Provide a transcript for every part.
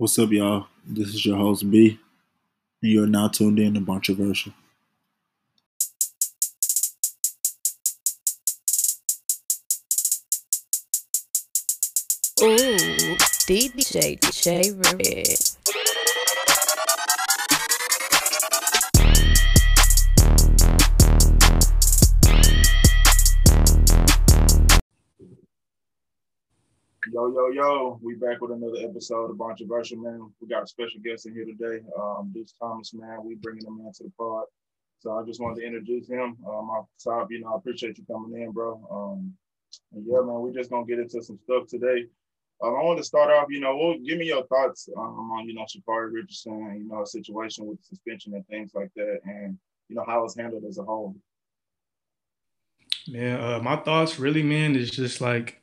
What's up, y'all? This is your host B, and you are now tuned in to Controversial. Ooh, DJ J Red. Yo, yo, yo, we back with another episode of Controversial, man. We got a special guest in here today, um, Deuce Thomas, man. We bringing him into the pod. So I just wanted to introduce him. Um, off the top, you know, I appreciate you coming in, bro. Um, and yeah, man, we just gonna get into some stuff today. Um, I want to start off, you know, well, give me your thoughts um, on, you know, Sha'Carri Richardson, you know, situation with suspension and things like that, and you know how it's handled as a whole. Man, uh, my thoughts really, man, is just like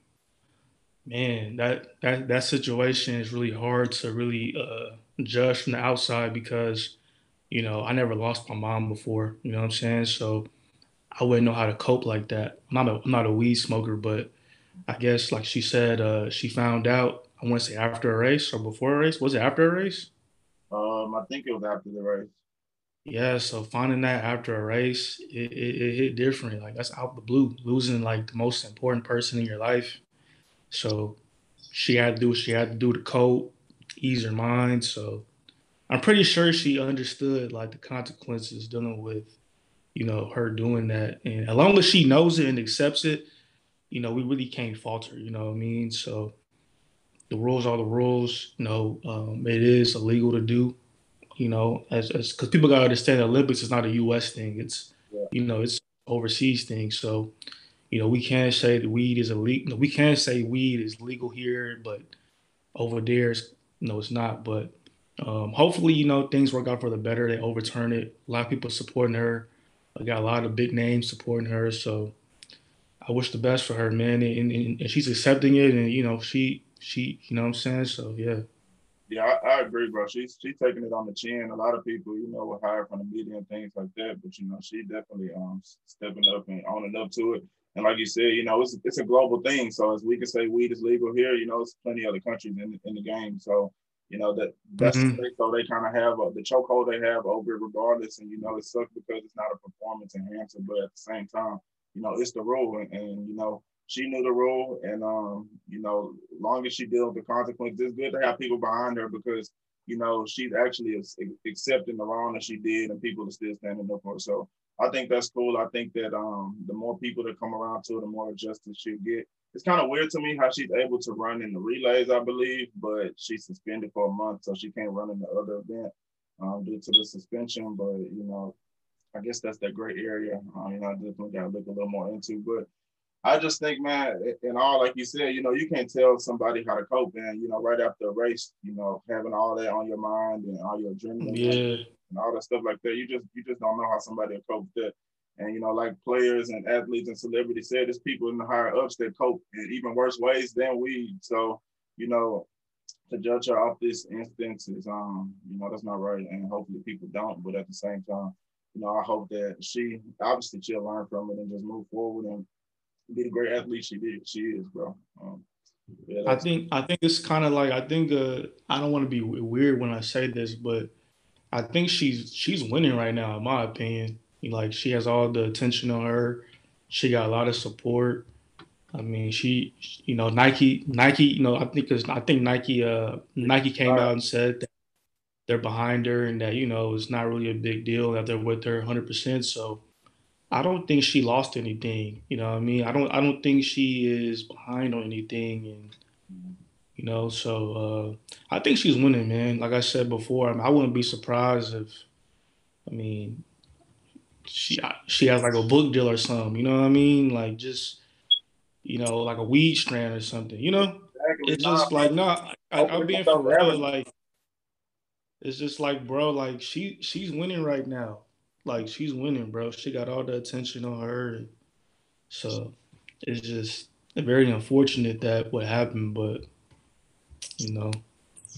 Man, that that that situation is really hard to really uh, judge from the outside because, you know, I never lost my mom before. You know what I'm saying? So I wouldn't know how to cope like that. I'm not a I'm not a weed smoker, but I guess like she said, uh, she found out. I want to say after a race or before a race. Was it after a race? Um, I think it was after the race. Yeah, so finding that after a race, it, it, it hit different. Like that's out the blue, losing like the most important person in your life so she had to do what she had to do to cope, ease her mind. So I'm pretty sure she understood like the consequences dealing with, you know, her doing that. And as long as she knows it and accepts it, you know, we really can't falter, you know what I mean? So the rules are the rules, you know, um, it is illegal to do, you know, as because people gotta understand the Olympics is not a US thing. It's yeah. you know, it's overseas thing. So you know, we can't say that weed is illegal. We can't say weed is legal here, but over there, it's, no, it's not. But um, hopefully, you know, things work out for the better. They overturn it. A lot of people supporting her. I got a lot of big names supporting her. So I wish the best for her, man. And, and, and she's accepting it. And, you know, she, she, you know what I'm saying? So, yeah. Yeah, I, I, agree, bro. She's she's taking it on the chin. A lot of people, you know, were hired from the media and things like that, but you know, she definitely um stepping up and owning up to it. And like you said, you know, it's it's a global thing. So as we can say weed is legal here, you know, it's plenty of other countries in, in the game. So, you know, that that's mm-hmm. so they kind of have a, the chokehold they have over it regardless. And, you know, it sucks because it's not a performance enhancer, but at the same time, you know, it's the rule. And, and you know, she knew the rule. And, um, you know, long as she deals with the consequences, it's good to have people behind her because, you know, she's actually accepting the wrong that she did and people are still standing up for her. So I think that's cool. I think that um, the more people that come around to it, the more justice she'll get. It's kind of weird to me how she's able to run in the relays, I believe, but she's suspended for a month, so she can't run in the other event um, due to the suspension. But you know, I guess that's that great area. Um, you know, I definitely got to look a little more into. But I just think, man, and all like you said, you know, you can't tell somebody how to cope, man. You know, right after a race, you know, having all that on your mind and all your adrenaline. Yeah and all that stuff like that. You just you just don't know how somebody will cope with that. And you know, like players and athletes and celebrities said, there's people in the higher ups that cope in even worse ways than we. So, you know, to judge her off this instance is um, you know, that's not right. And hopefully people don't. But at the same time, you know, I hope that she obviously she'll learn from it and just move forward and be the great athlete she did. She is, bro. Um, yeah, I think I think it's kind of like I think uh, I don't want to be weird when I say this, but I think she's she's winning right now, in my opinion. Like she has all the attention on her. She got a lot of support. I mean, she, you know, Nike, Nike, you know, I think because I think Nike, uh, Nike came out and said that they're behind her and that you know it's not really a big deal that they're with her 100. percent So I don't think she lost anything. You know, I mean, I don't, I don't think she is behind on anything, and you know, so uh, I think she's winning, man. Like I said before, I, mean, I wouldn't be surprised if, I mean, she she has like a book deal or something. You know what I mean? Like just, you know, like a weed strand or something. You know, exactly. it's just like no, nah, I, I'm being for real. Like it's just like, bro, like she she's winning right now. Like she's winning, bro. She got all the attention on her. So it's just very unfortunate that what happened, but you know,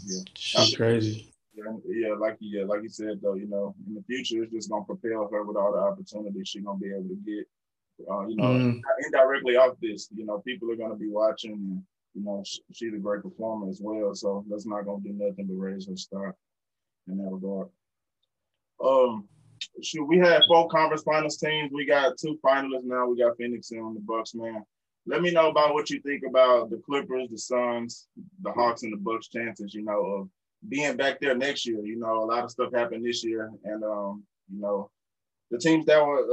yeah, she's crazy. Yeah, yeah, like yeah, like you said though, you know, in the future it's just gonna propel her with all the opportunities she's gonna be able to get. Uh, you know, mm. indirectly off this, you know, people are gonna be watching. And, you know, she's a great performer as well. So that's not gonna do nothing but raise her stock in that regard. Um, shoot, we had four conference finals teams. We got two finalists now. We got Phoenix and the Bucks, man. Let me know about what you think about the Clippers, the Suns, the Hawks, and the Bucks' chances. You know, of being back there next year. You know, a lot of stuff happened this year, and um, you know, the teams that were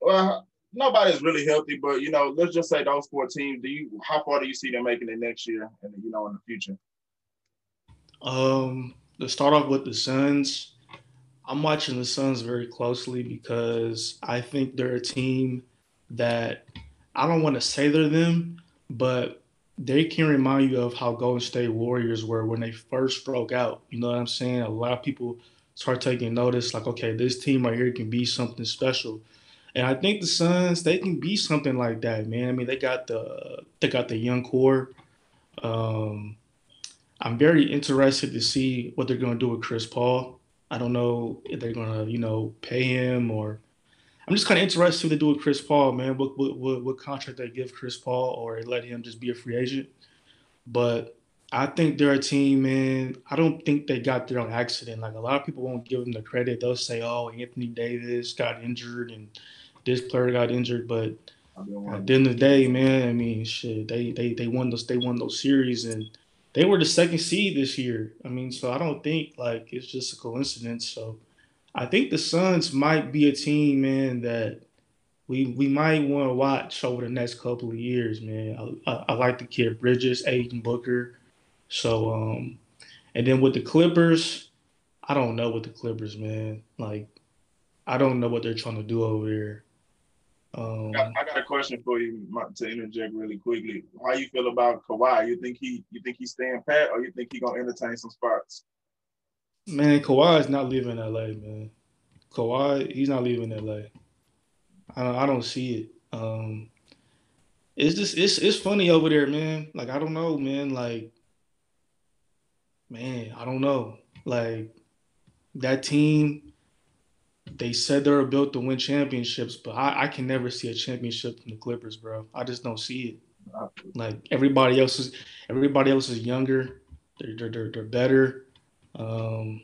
well, nobody's really healthy, but you know, let's just say those four teams. Do you how far do you see them making it next year, and you know, in the future? Um, to start off with the Suns, I'm watching the Suns very closely because I think they're a team that I don't want to say they're them, but they can remind you of how Golden State Warriors were when they first broke out. You know what I'm saying? A lot of people start taking notice, like, okay, this team right here can be something special. And I think the Suns, they can be something like that, man. I mean, they got the they got the young core. Um, I'm very interested to see what they're going to do with Chris Paul. I don't know if they're going to, you know, pay him or. I'm just kind of interested what they do with Chris Paul, man. What, what what what contract they give Chris Paul, or let him just be a free agent. But I think they're a team, man. I don't think they got there on accident. Like a lot of people won't give them the credit. They'll say, "Oh, Anthony Davis got injured and this player got injured," but at the end of the day, man, I mean, shit, they they they won those they won those series and they were the second seed this year. I mean, so I don't think like it's just a coincidence. So I think the Suns might be a team, man, that we we might want to watch over the next couple of years, man. I, I, I like the kid Bridges, Ayton Booker. So um, and then with the Clippers, I don't know with the Clippers, man. Like, I don't know what they're trying to do over there. Um, I, got, a question for you to interject really quickly. How you feel about Kawhi? You think he you think he's staying pat, or you think he gonna entertain some spots? Man, Kawhi is not leaving LA, man. Kawhi, he's not leaving LA. I don't, I don't see it. Um, it's just it's it's funny over there, man. Like I don't know, man. Like man, I don't know. Like that team, they said they were built to win championships, but I, I can never see a championship from the Clippers, bro. I just don't see it. Like everybody else is, everybody else is younger. They're they're they're, they're better. Um,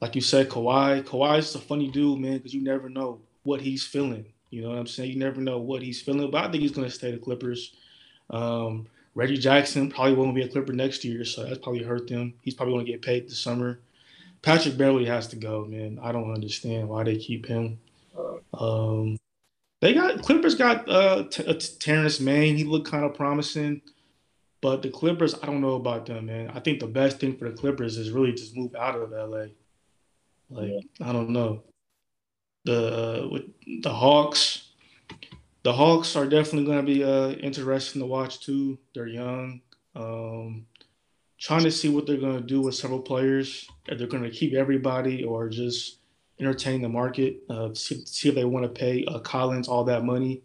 like you said, Kawhi. Kawhi's a funny dude, man, because you never know what he's feeling. You know what I'm saying? You never know what he's feeling, but I think he's gonna stay the Clippers. Um, Reggie Jackson probably won't be a Clipper next year, so that's probably hurt them. He's probably going to get paid this summer. Patrick Beverley has to go, man. I don't understand why they keep him. Um, they got Clippers got uh, T- uh, Terance Mann. He looked kind of promising, but the Clippers, I don't know about them, man. I think the best thing for the Clippers is really just move out of LA. Like yeah. I don't know. The uh, with the Hawks, the Hawks are definitely going to be uh, interesting to watch too. They're young. Um, trying to see what they're going to do with several players. If they're going to keep everybody or just entertain the market. Uh, see, see, if they want to pay uh, Collins all that money.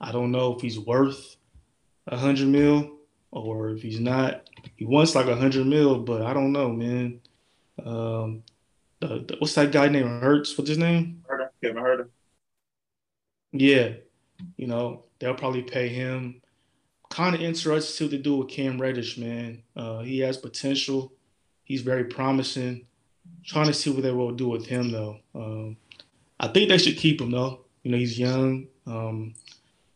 I don't know if he's worth a hundred mil or if he's not. He wants like a hundred mil, but I don't know, man. Um, the, the, what's that guy named Hurts? What's his name? Kevin. Yeah, you know, they'll probably pay him. Kind of interested to do with Cam Reddish, man. Uh, he has potential. He's very promising. Trying to see what they will do with him, though. Um, I think they should keep him, though. You know, he's young. Um,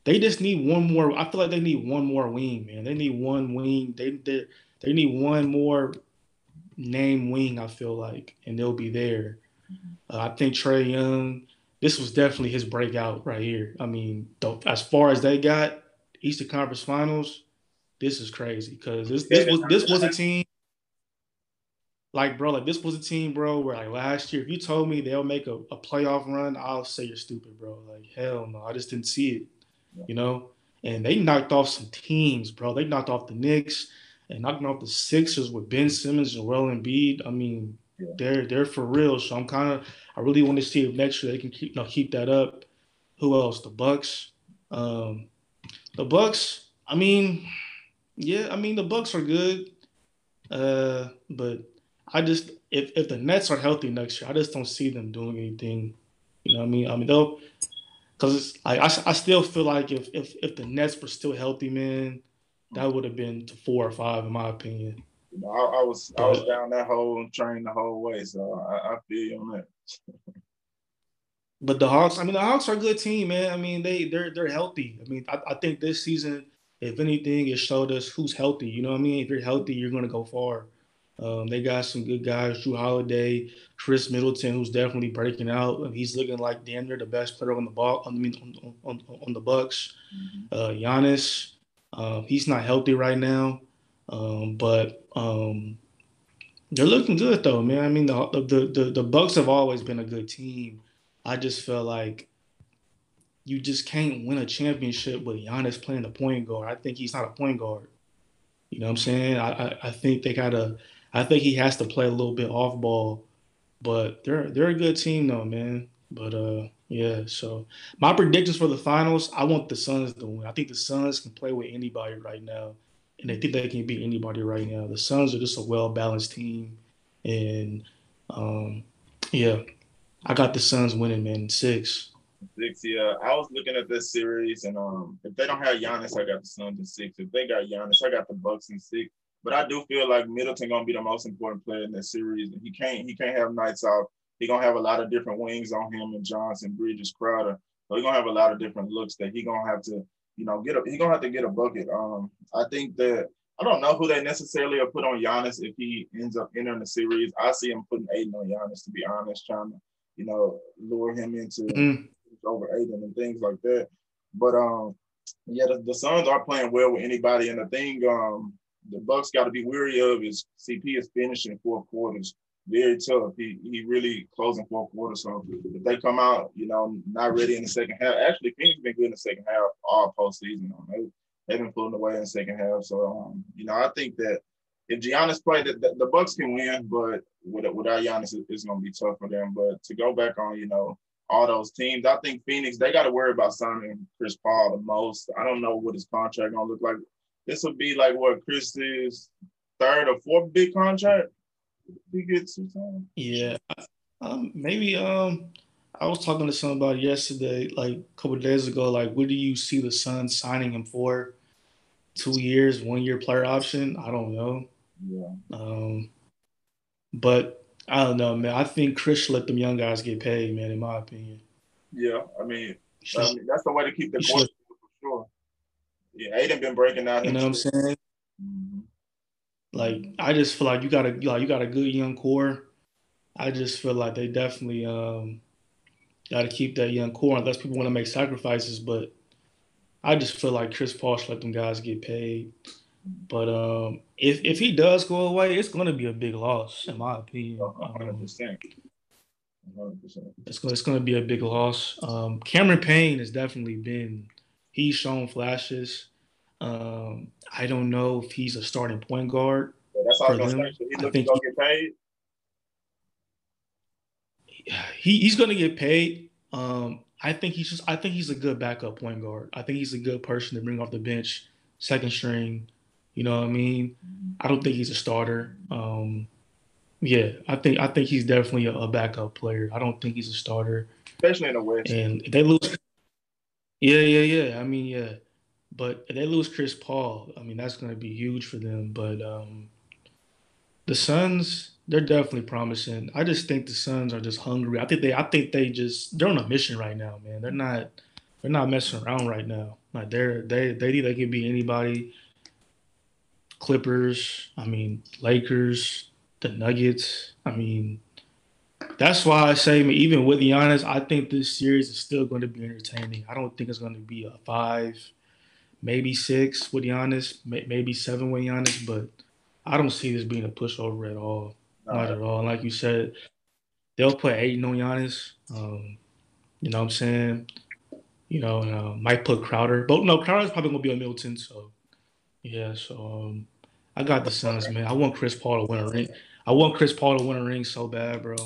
they just need one more. I feel like they need one more wing, man. They need one wing. They they, they need one more name wing. I feel like, and they'll be there. Uh, I think Trae Young this was definitely his breakout right here. I mean, as far as they got Eastern Conference Finals, this is crazy because this this was this was a team. Like bro, like this was a team, bro. Where like last year, if you told me they'll make a, a playoff run, I'll say you're stupid, bro. Like hell no, I just didn't see it, you know. And they knocked off some teams, bro. They knocked off the Knicks and knocking off the Sixers with Ben Simmons and Joel Embiid. I mean, yeah. they're they're for real. So I'm kind of I really want to see if next year they can keep you know, keep that up. Who else? The Bucks. Um, the Bucks. I mean, yeah, I mean the Bucks are good, uh, but I just if if the Nets are healthy next year, I just don't see them doing anything. You know what I mean? I mean they'll because I, I I still feel like if if if the Nets were still healthy, man, that would have been to four or five, in my opinion. I, I was I was down that whole train the whole way, so I, I feel you on that. but the Hawks, I mean, the Hawks are a good team, man. I mean, they they're they're healthy. I mean, I, I think this season, if anything, it showed us who's healthy. You know what I mean? If you're healthy, you're gonna go far. Um, they got some good guys, Jrue Holiday, Khris Middleton, who's definitely breaking out. He's looking like damn near the best player on the ball. I mean, on, on, on the Bucks. Mm-hmm. Uh, Giannis, uh, he's not healthy right now, um, but um, they're looking good though, man. I mean, the, the the the Bucks have always been a good team. I just feel like you just can't win a championship with Giannis playing the point guard. I think he's not a point guard. You know what I'm saying? I I, I think they gotta I think he has to play a little bit off ball, but they're they're a good team though, man. But uh, yeah. So my predictions for the finals, I want the Suns to win. I think the Suns can play with anybody right now, and I think they can beat anybody right now. The Suns are just a well balanced team, and um, yeah, I got the Suns winning, man. Six. Six, yeah. I was looking at this series, and um, if they don't have Giannis, I got the Suns in six. If they got Giannis, I got the Bucks in six. But I do feel like Middleton gonna be the most important player in this series. He can't he can't have nights off. He gonna have a lot of different wings on him and Johnson, Bridges, Crowder. So he gonna have a lot of different looks that he gonna have to, you know, get a he gonna have to get a bucket. Um, I think that I don't know who they necessarily have put on Giannis if he ends up entering the series. I see him putting Ayton on Giannis to be honest, trying to, you know, lure him into mm. over Ayton and things like that. But um, yeah, the, the Suns are playing well with anybody, and the thing um the Bucks got to be weary of is CP is finishing fourth quarters very tough. He he really closing fourth quarters. So if they come out, you know, not ready in the second half, actually Phoenix been good in the second half all postseason. They they've been pulling away in the second half. So um, you know, I think that if Giannis played, the, the Bucks can win, but without Giannis, it's going to be tough for them. But to go back on, you know, all those teams, I think Phoenix they got to worry about signing Chris Paul the most. I don't know what his contract to look like this would be like what Chris's third or fourth big contract. He gets. Yeah, um, maybe. Um, I was talking to somebody yesterday, like a couple days ago. Like, what do you see the Suns signing him for? Two years, one year player option. I don't know. Yeah. Um, but I don't know, man. I think Chris should let them young guys get paid, man. In my opinion. Yeah, I mean, I mean that's the way to keep the for sure. Yeah, Ayton been breaking out. You know what I'm saying? Mm-hmm. Like I just feel like you got a like you got a good young core. I just feel like they definitely um, got to keep that young core unless people want to make sacrifices. But I just feel like Chris Paul should let them guys get paid. But um, if if he does go away, it's going to be a big loss, in my opinion. 100%. 100%. It's going, it's going to be a big loss. Um, Cameron Payne has definitely been He's shown flashes. Um, I don't know if he's a starting point guard. Yeah, that's all I was going to say. He's to get paid. He, he's going to get paid. Um, I think he's just. I think he's a good backup point guard. I think he's a good person to bring off the bench, second string. You know what I mean? I don't think he's a starter. Um, yeah, I think I think he's definitely a, a, backup player. I don't think he's a starter, especially in the West. And if they lose, yeah, yeah, yeah. I mean, yeah. But if they lose Chris Paul, I mean, that's going to be huge for them. But um, the Suns, they're definitely promising. I just think the Suns are just hungry. I think they, I think they just, they're on a mission right now, man. They're not, they're not messing around right now. Like they're, they, they, they can be anybody. Clippers, I mean, Lakers, the Nuggets. I mean, that's why I say, even with Giannis, I think this series is still going to be entertaining. I don't think it's going to be a five, maybe six with Giannis, maybe seven with Giannis, but I don't see this being a pushover at all. all Not right. at all. And like you said, they'll put Ayton on Giannis. Um, you know what I'm saying? You know, uh, might put Crowder, but no, Crowder's probably gonna be on Middleton. So yeah, so um, I got the Suns, man. I want Chris Paul to win a ring. I want Chris Paul to win a ring so bad, bro.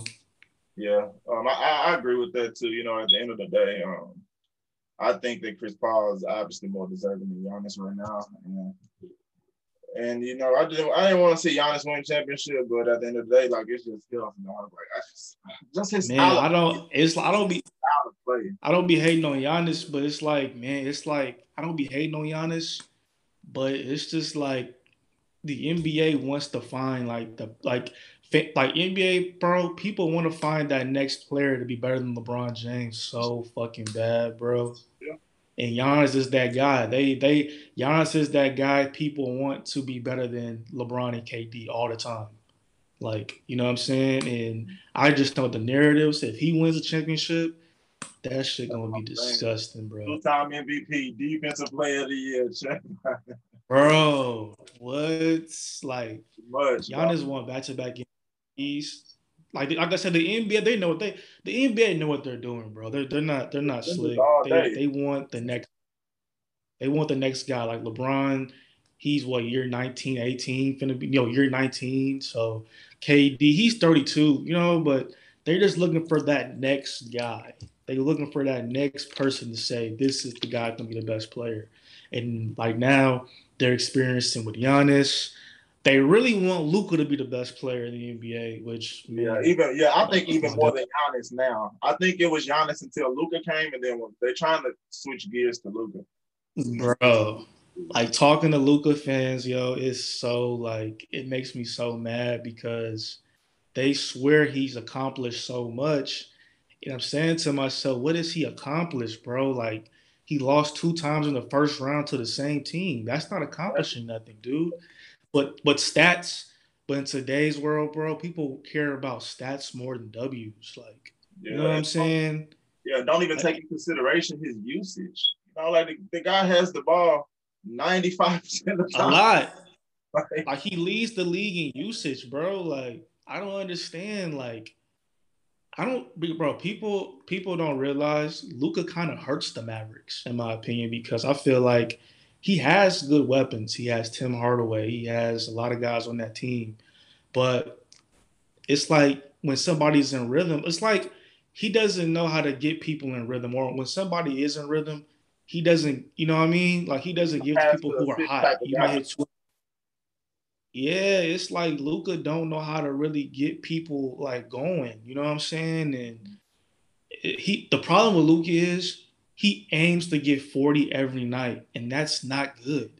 Yeah, um, I, I agree with that too. You know, at the end of the day, um, I think that Chris Paul is obviously more deserving than Giannis right now. And, and you know, I didn't I didn't want to see Giannis win championship, but at the end of the day, like it's just. You know, like I just just his man. I don't. It's I don't be. I don't be hating on Giannis, but it's like man, it's like I don't be hating on Giannis, but it's just like the NBA wants to find like the like like NBA, bro. People want to find that next player to be better than LeBron James so fucking bad, bro. Yeah. And Giannis is that guy. They they Giannis is that guy. People want to be better than LeBron and KD all the time. Like you know what I'm saying. And I just know the narratives. If he wins a championship, that shit gonna be disgusting, bro. Two-time MVP, defensive player of the year. Bro, what's like Much. Giannis won back to back East. Like like I said, the NBA they know what they the NBA know what they're doing, bro. They're they're not they're not This slick. They they want the next they want the next guy like LeBron. He's what year 19, 18, finna be you know year 19. So KD, he's 32, you know, but they're just looking for that next guy. They're looking for that next person to say this is the guy gonna be the best player. And like now they're experiencing with Giannis. They really want Luka to be the best player in the NBA, which Yeah, man, even yeah, I think even more than Giannis now. I think it was Giannis until Luka came, and then they're trying to switch gears to Luka. bro. Like talking to Luka fans, yo, is so like it makes me so mad because they swear he's accomplished so much. And I'm saying to myself, what has he accomplished, bro? Like he lost two times in the first round to the same team. That's not accomplishing nothing, dude. But but stats, but in today's world, bro, people care about stats more than W's. Like, Yeah, you know what I'm saying? Yeah, don't even take into consideration his usage. You know, like the, the guy has the ball 95% of the A time. lot. Like, Like he leads the league in usage, bro. Like I don't understand. Like I don't, bro. People people don't realize Luka kind of hurts the Mavericks, in my opinion, because I feel like he has good weapons. He has Tim Hardaway. He has a lot of guys on that team, but it's like when somebody's in rhythm, it's like he doesn't know how to get people in rhythm, or when somebody is in rhythm, he doesn't. You know what I mean? Like he doesn't give to people who are hot. He might hit two yeah, it's like Luka don't know how to really get people like going. You know what I'm saying? And he the problem with Luka is he aims to get 40 every night, and that's not good.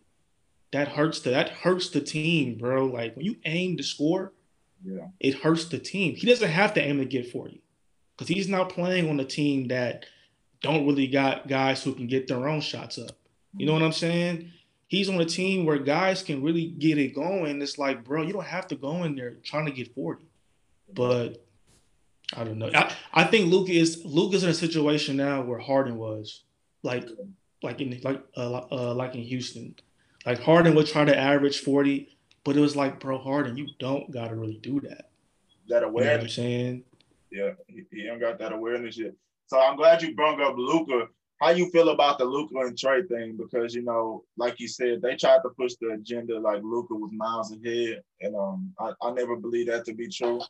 That hurts the that hurts the team, bro. Like when you aim to score, yeah, it hurts the team. He doesn't have to aim to get 40 because he's not playing on a team that don't really got guys who can get their own shots up. You know what I'm saying? He's on a team where guys can really get it going. It's like, bro, you don't have to go in there trying to get 40. But I don't know. I, I think Luke is Luke is in a situation now where Harden was, like, like in like uh, uh, like in Houston, like Harden would try to average 40, but it was like, bro, Harden, you don't gotta really do that. that You know what I'm awareness. saying? Yeah, he, he ain't got that awareness yet. So I'm glad you brought up Luka. How you feel about the Luka and Trae thing? Because you know, like you said, they tried to push the agenda like Luka was miles ahead, and um, I, I never believe that to be true.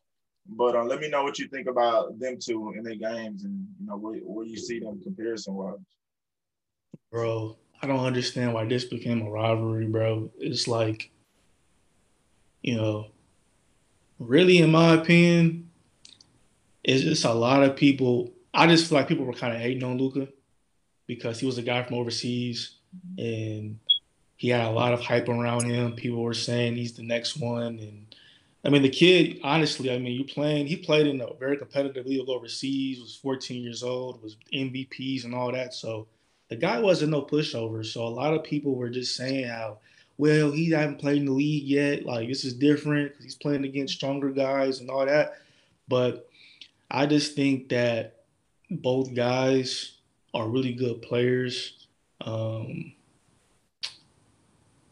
But uh, let me know what you think about them two in their games, and you know where, where you see them comparison wise. bro. I don't understand why this became a rivalry, bro. It's like, you know, really, in my opinion, it's just a lot of people. I just feel like people were kind of hating on Luka because he was a guy from overseas and he had a lot of hype around him. People were saying he's the next one, and I mean, the kid, honestly, I mean, you playing, he played in a very competitive league overseas, was 14 years old, was MVPs and all that. So the guy wasn't no pushover. So a lot of people were just saying how, well, he hasn't played in the league yet. Like, this is different because he's playing against stronger guys and all that. But I just think that both guys are really good players. Um,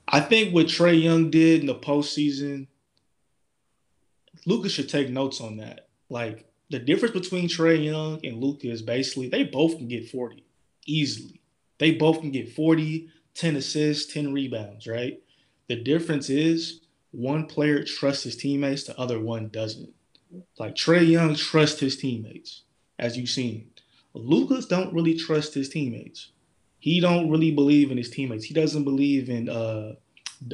I think what Trae Young did in the postseason, Luka should take notes on that. Like the difference between Trae Young and Luca is basically they both can get 40 easily. They both can get 40, 10 assists, 10 rebounds, right? The difference is one player trusts his teammates, the other one doesn't. Like Trae Young trusts his teammates, as you've seen. Luka's don't really trust his teammates. He don't really believe in his teammates. He doesn't believe in uh,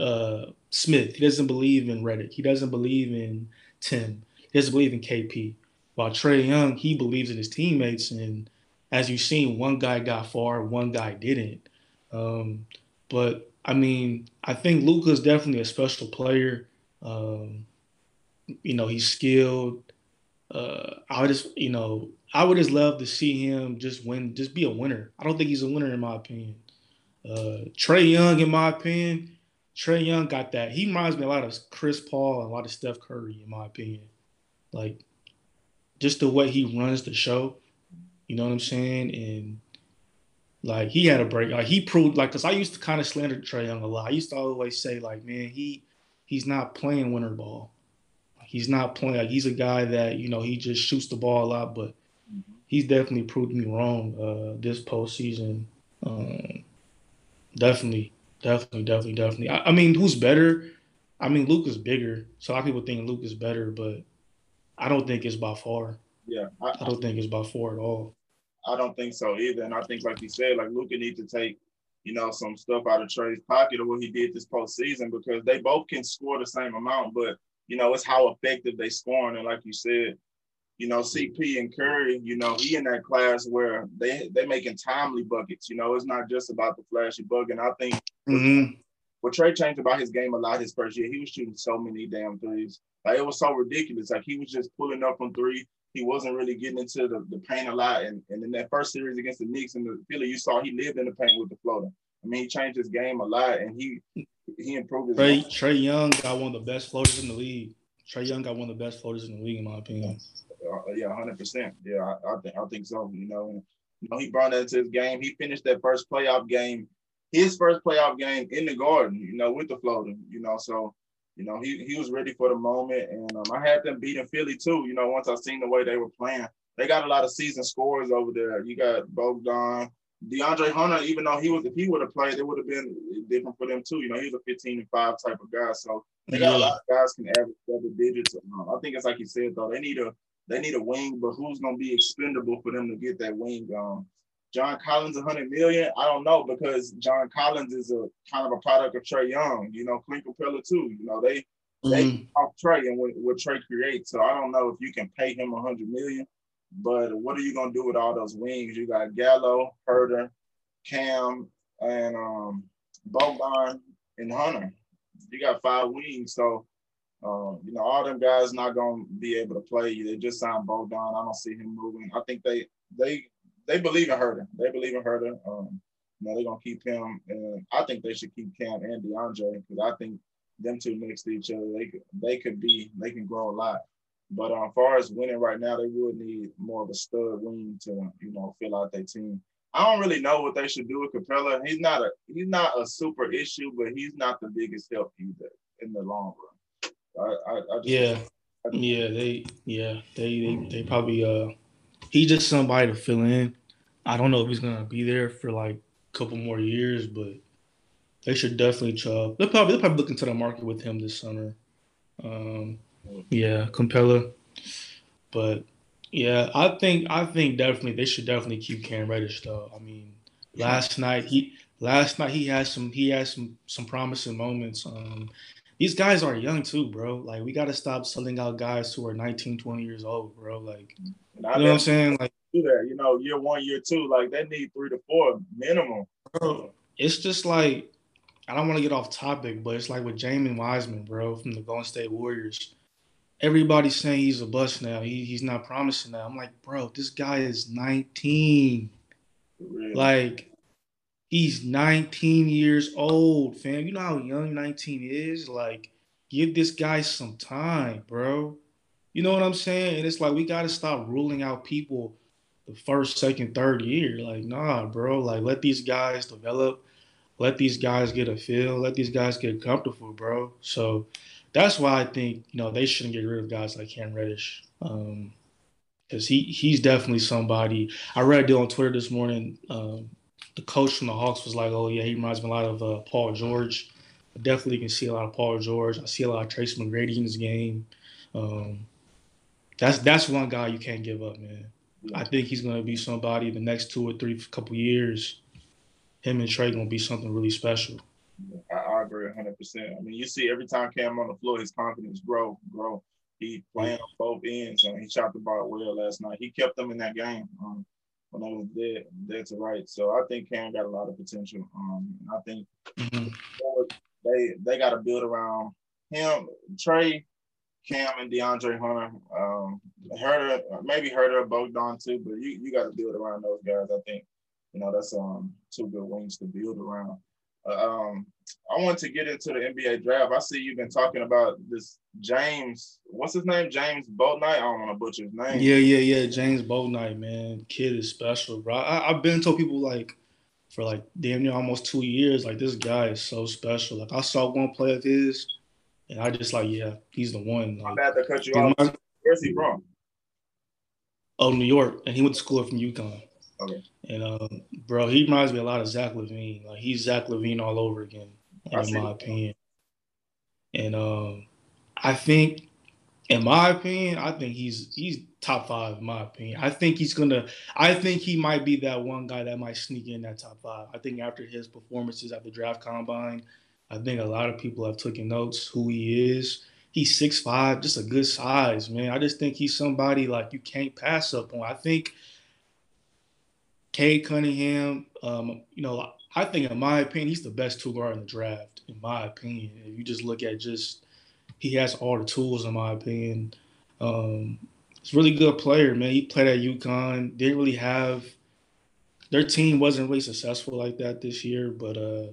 uh, Smith. He doesn't believe in Redick. He doesn't believe in Tim. Doesn't believe in KP. While Trae Young, he believes in his teammates. And as you've seen, one guy got far, one guy didn't. Um, but I mean, I think Luka is definitely a special player. Um, you know, he's skilled. Uh, I would just, you know, I would just love to see him just win, just be a winner. I don't think he's a winner in my opinion. Uh, Trae Young, in my opinion, Trae Young got that. He reminds me a lot of Chris Paul and a lot of Steph Curry, in my opinion. Like, just the way he runs the show. You know what I'm saying? And like he had a break. Like he proved like because I used to kind of slander Trae Young a lot. I used to always say like, man, he he's not playing winter ball. He's not playing. Like he's a guy that you know he just shoots the ball a lot, but he's definitely proved me wrong uh, this postseason. Um, definitely, definitely, definitely, definitely. I, I mean, who's better? I mean, Luke is bigger, so a lot of people think Luke is better, but I don't think it's by far. Yeah, I, I don't think it's by far at all. I don't think so either. And I think, like you said, like Luka needs to take, you know, some stuff out of Trae's pocket of what he did this postseason because they both can score the same amount, but you know, it's how effective they scoring. And like you said, you know, CP and Curry, you know, he in that class where they they making timely buckets. You know, it's not just about the flashy bucket. And I think mm-hmm. what Trae changed about his game a lot his first year, he was shooting so many damn threes. Like it was so ridiculous. Like he was just pulling up from three he wasn't really getting into the, the paint a lot. And, and in that first series against the Knicks and the Philly, you saw he lived in the paint with the floater. I mean, he changed his game a lot and he he improved his Trae, Trae Young got one of the best floaters in the league. Trae Young got one of the best floaters in the league, in my opinion. Uh, yeah, hundred percent. Yeah, I, I, think I think so. You know, you know, he brought that to his game. He finished that first playoff game, his first playoff game in the Garden. You know, with the floater. You know, so you know, he he was ready for the moment, and um, I had them beating Philly too. You know, once I seen the way they were playing, they got a lot of season scores over there. You got Bogdan, DeAndre Hunter. Even though he was, if he would have played, it would have been different for them too. You know, he's a 15 and five type of guy, so they got a lot of guys can average double digits. Um, I think it's like you said though, they need a they need a wing, but who's gonna be expendable for them to get that wing? John Collins, 100 million? I don't know because John Collins is a kind of a product of Trae Young. You know, Clint Capela too. You know, they mm-hmm. they off Trae and what, what Trae creates. So I don't know if you can pay him 100 million. But what are you gonna do with all those wings? You got Gallo, Huerter, Cam, and um, Boban and Hunter. You got five wings, so uh, you know all them guys not gonna be able to play. They just signed Boban. I don't see him moving. I think they they they believe in Huerter. They believe in Huerter. Um, you know, they're gonna keep him, and I think they should keep Cam and DeAndre because I think them two next to each other, they could they could be they can grow a lot. But um, as far as winning right now, they would need more of a stud wing to you know fill out their team. I don't really know what they should do with Capela. He's not a he's not a super issue, but he's not the biggest help either in the long run. I, I, just, yeah, I just, yeah, they yeah they they, they probably uh he's just somebody to fill in. I don't know if he's gonna be there for like a couple more years, but they should definitely try. They'll probably they'll probably look into the market with him this summer. Um, yeah, Capela. But yeah, I think I think definitely they should definitely keep Cam Reddish though. I mean, last night he last night he had some he had some some promising moments. Um, these guys are young too, bro. Like we got to stop selling out guys who are 19, 20 years old, bro. Like you know what I'm saying? Like do that. You know, year one, year two, like they need three to four minimum. Bro, it's just like I don't want to get off topic, but it's like with James Wiseman, bro, from the Golden State Warriors. Everybody's saying he's a bust now. He, he's not promising now. I'm like, bro, this guy is 19. Really? Like, he's 19 years old, fam. You know how young 19 is? Like, give this guy some time, bro. You know what I'm saying? And it's like we gotta stop ruling out people the first, second, third year. Like, nah, bro. Like, let these guys develop. Let these guys get a feel. Let these guys get comfortable, bro. So that's why I think you know they shouldn't get rid of guys like Cam Reddish. Um, because he he's definitely somebody. I read a deal on Twitter this morning. Um, the coach from the Hawks was like, "Oh yeah, he reminds me a lot of uh, Paul George." I definitely can see a lot of Paul George. I see a lot of Tracy McGrady in his game. Um, that's that's one guy you can't give up, man. I think he's going to be somebody the next two or three couple years. Him and going to be something really special. I, I agree 100. percent I mean, you see every time Cam on the floor, his confidence grow, grow. He playing on both ends, and he shot the ball well last night. He kept them in that game. Um, when I was dead, dead to right. So I think Cam got a lot of potential. Um, I think mm-hmm. they they got to build around him, Trae, Cam, and DeAndre Hunter. Um, Huerter, maybe Huerter, Bogdan too, but you you got to build around those guys. I think you know that's um two good wings to build around. Uh, um, I want to get into the NBA draft. I see you've been talking about this James. What's his name? James Bouknight. I don't want to butcher his name. Yeah, yeah, yeah. James Bouknight, man. Kid is special, bro. I, have been told people like for like damn near almost two years, like this guy is so special. Like I saw one play of his, and I just like, yeah, he's the one. Like, I'm bad to cut you off. My, Where's he from? Oh, New York, and he went to school from UConn. Okay. And um, bro, he reminds me a lot of Zach LaVine. Like he's Zach LaVine all over again, in my opinion. And um, I think, in my opinion, I think he's he's top five in my opinion. I think he's gonna. I think he might be that one guy that might sneak in that top five. I think after his performances at the draft combine, I think a lot of people have taken notes who he is. He's six five, just a good size, man. I just think he's somebody like you can't pass up on. I think Cade Cunningham, um, you know, I think in my opinion, he's the best two guard in the draft. In my opinion, if you just look at just, he has all the tools. In my opinion, um, he's a really good player, man. He played at UConn. Didn't really have their team wasn't really successful like that this year, but uh,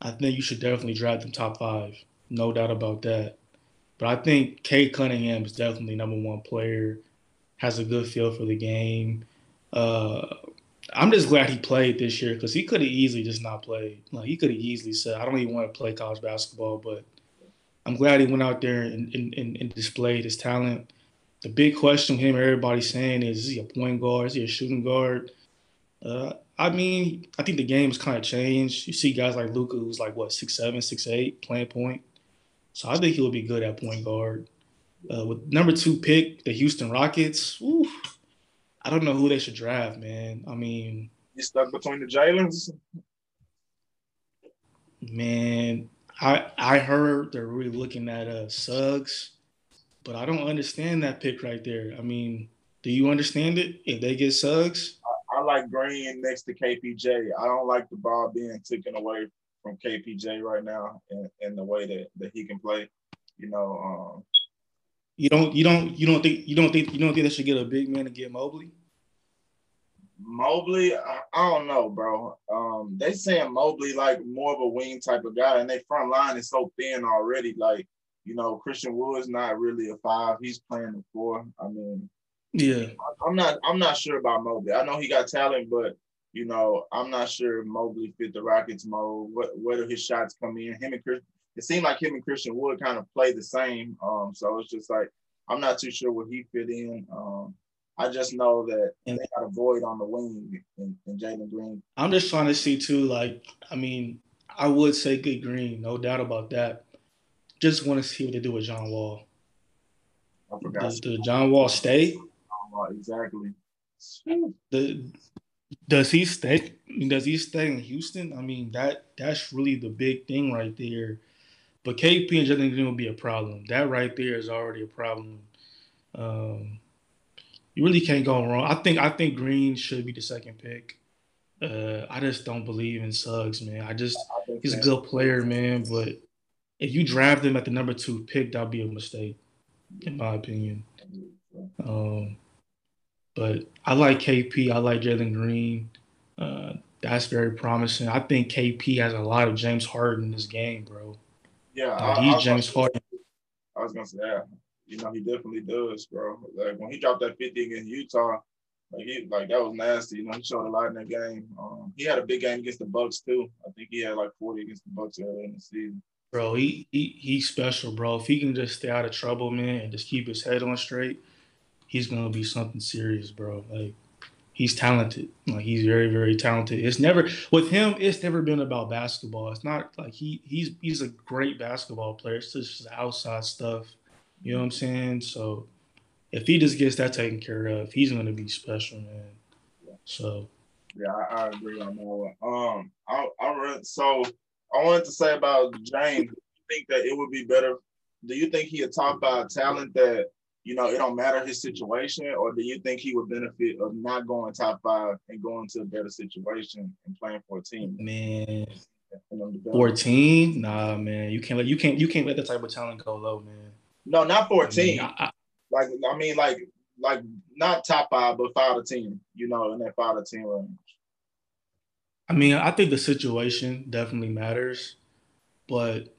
I think you should definitely draft them top five. No doubt about that. But I think Cade Cunningham is definitely number one player. Has a good feel for the game. Uh, I'm just glad he played this year because he could have easily just not played. Like he could have easily said, "I don't even want to play college basketball." But I'm glad he went out there and, and, and displayed his talent. The big question him everybody's saying is, is he a point guard? Is he a shooting guard? Uh, I mean, I think the game's kind of changed. You see guys like Luka, who's like what six seven, six eight, playing point. So I think he'll be good at point guard. Uh, with number two pick, the Houston Rockets. I don't know who they should draft, man. I mean, you stuck between the Jalen's. Man, I I heard they're really looking at uh Suggs, but I don't understand that pick right there. I mean, do you understand it? If they get Suggs, I, I like Green next to KPJ. I don't like the ball being taken away from KPJ right now, and, in the way that that he can play. You know, um, you don't you don't you don't think you don't think you don't think they should get a big man to get Mobley? Mobley, I, I don't know, bro. Um, they saying Mobley like more of a wing type of guy, and their front line is so thin already. Like, you know, Christian Wood's is not really a five; he's playing the four. I mean, yeah, I'm not. I'm not sure about Mobley. I know he got talent, but you know, I'm not sure Mobley fit the Rockets mode. What where do his shots come in? Him and Chris, it seemed like him and Christian Wood kind of play the same. Um, so it's just like I'm not too sure where he fit in. Um, I just know that and they got a void on the wing in, in Jalen Green. I'm just trying to see too. Like, I mean, I would say good Green, no doubt about that. Just want to see what they do with John Wall. I forgot. Does, does John Wall stay? John Wall, exactly. The does he stay? Does he stay in Houston? I mean, that that's really the big thing right there. But KP and Jalen Green will be a problem. That right there is already a problem. Um, you really can't go wrong. I think I think Green should be the second pick. Uh, I just don't believe in Suggs, man. I just he's a good player, man. But if you draft him at the number two pick, that'd be a mistake, in my opinion. Um, but I like KP. I like Jalen Green. Uh, that's very promising. I think KP has a lot of James Harden in this game, bro. Yeah, like, he's James Harden. I was gonna say, yeah, you know, he definitely does, bro. Like when he dropped that 50 against Utah, like he like that was nasty. You know, he showed a lot in that game. Um, he had a big game against the Bucks too. I think he had like 40 against the Bucks early in the season. Bro, he, he he's special, bro. If he can just stay out of trouble, man, and just keep his head on straight, he's gonna be something serious, bro. Like he's talented. Like he's very, very talented. It's never with him. It's never been about basketball. It's not like he he's he's a great basketball player. It's just outside stuff. You know what I'm saying? So if he just gets that taken care of, he's gonna be special, man. So yeah, I, I agree on that one. Um, I I read so I wanted to say about James. Do you think that it would be better? Do you think he a top five talent that you know, it don't matter his situation, or do you think he would benefit of not going top five and going to a better situation and playing for a team? Man, fourteen? Nah, man, you can't let you can't you can't let that type of talent go low, man. No, not fourteen. I mean, I, like I mean, like like not top five, but five to ten. You know, in that five to ten range. I mean, I think the situation definitely matters, but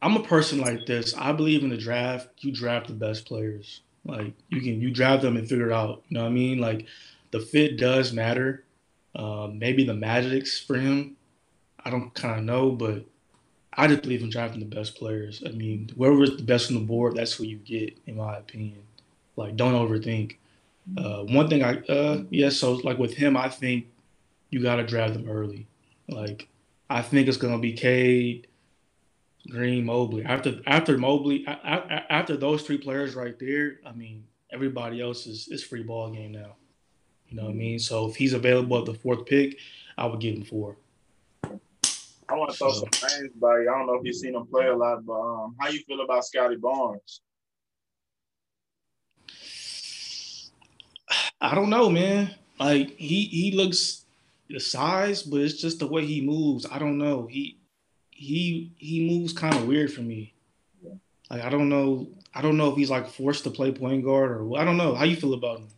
I'm a person like this. I believe in the draft. You draft the best players. Like you can you draft them and figure it out. You know what I mean? Like the fit does matter. Um, maybe the magics for him. I don't kind of know, but I just believe in drafting the best players. I mean, whoever's the best on the board, that's who you get, in my opinion. Like, don't overthink. Uh, one thing I, uh, yeah, so like with him, I think you got to draft them early. Like, I think it's gonna be Cade, Green, Mobley. After after Mobley, after those three players right there, I mean, everybody else is is free ball game now. You know what I mean? So if he's available at the fourth pick, I would give him four. I want to throw some names by you. I don't know if you've seen him play a lot, but um, how you feel about Scottie Barnes? I don't know, man. Like he he looks the size, but it's just the way he moves. I don't know. He he he moves kind of weird for me. Like I don't know. I don't know if he's like forced to play point guard or I don't know. How you feel about him?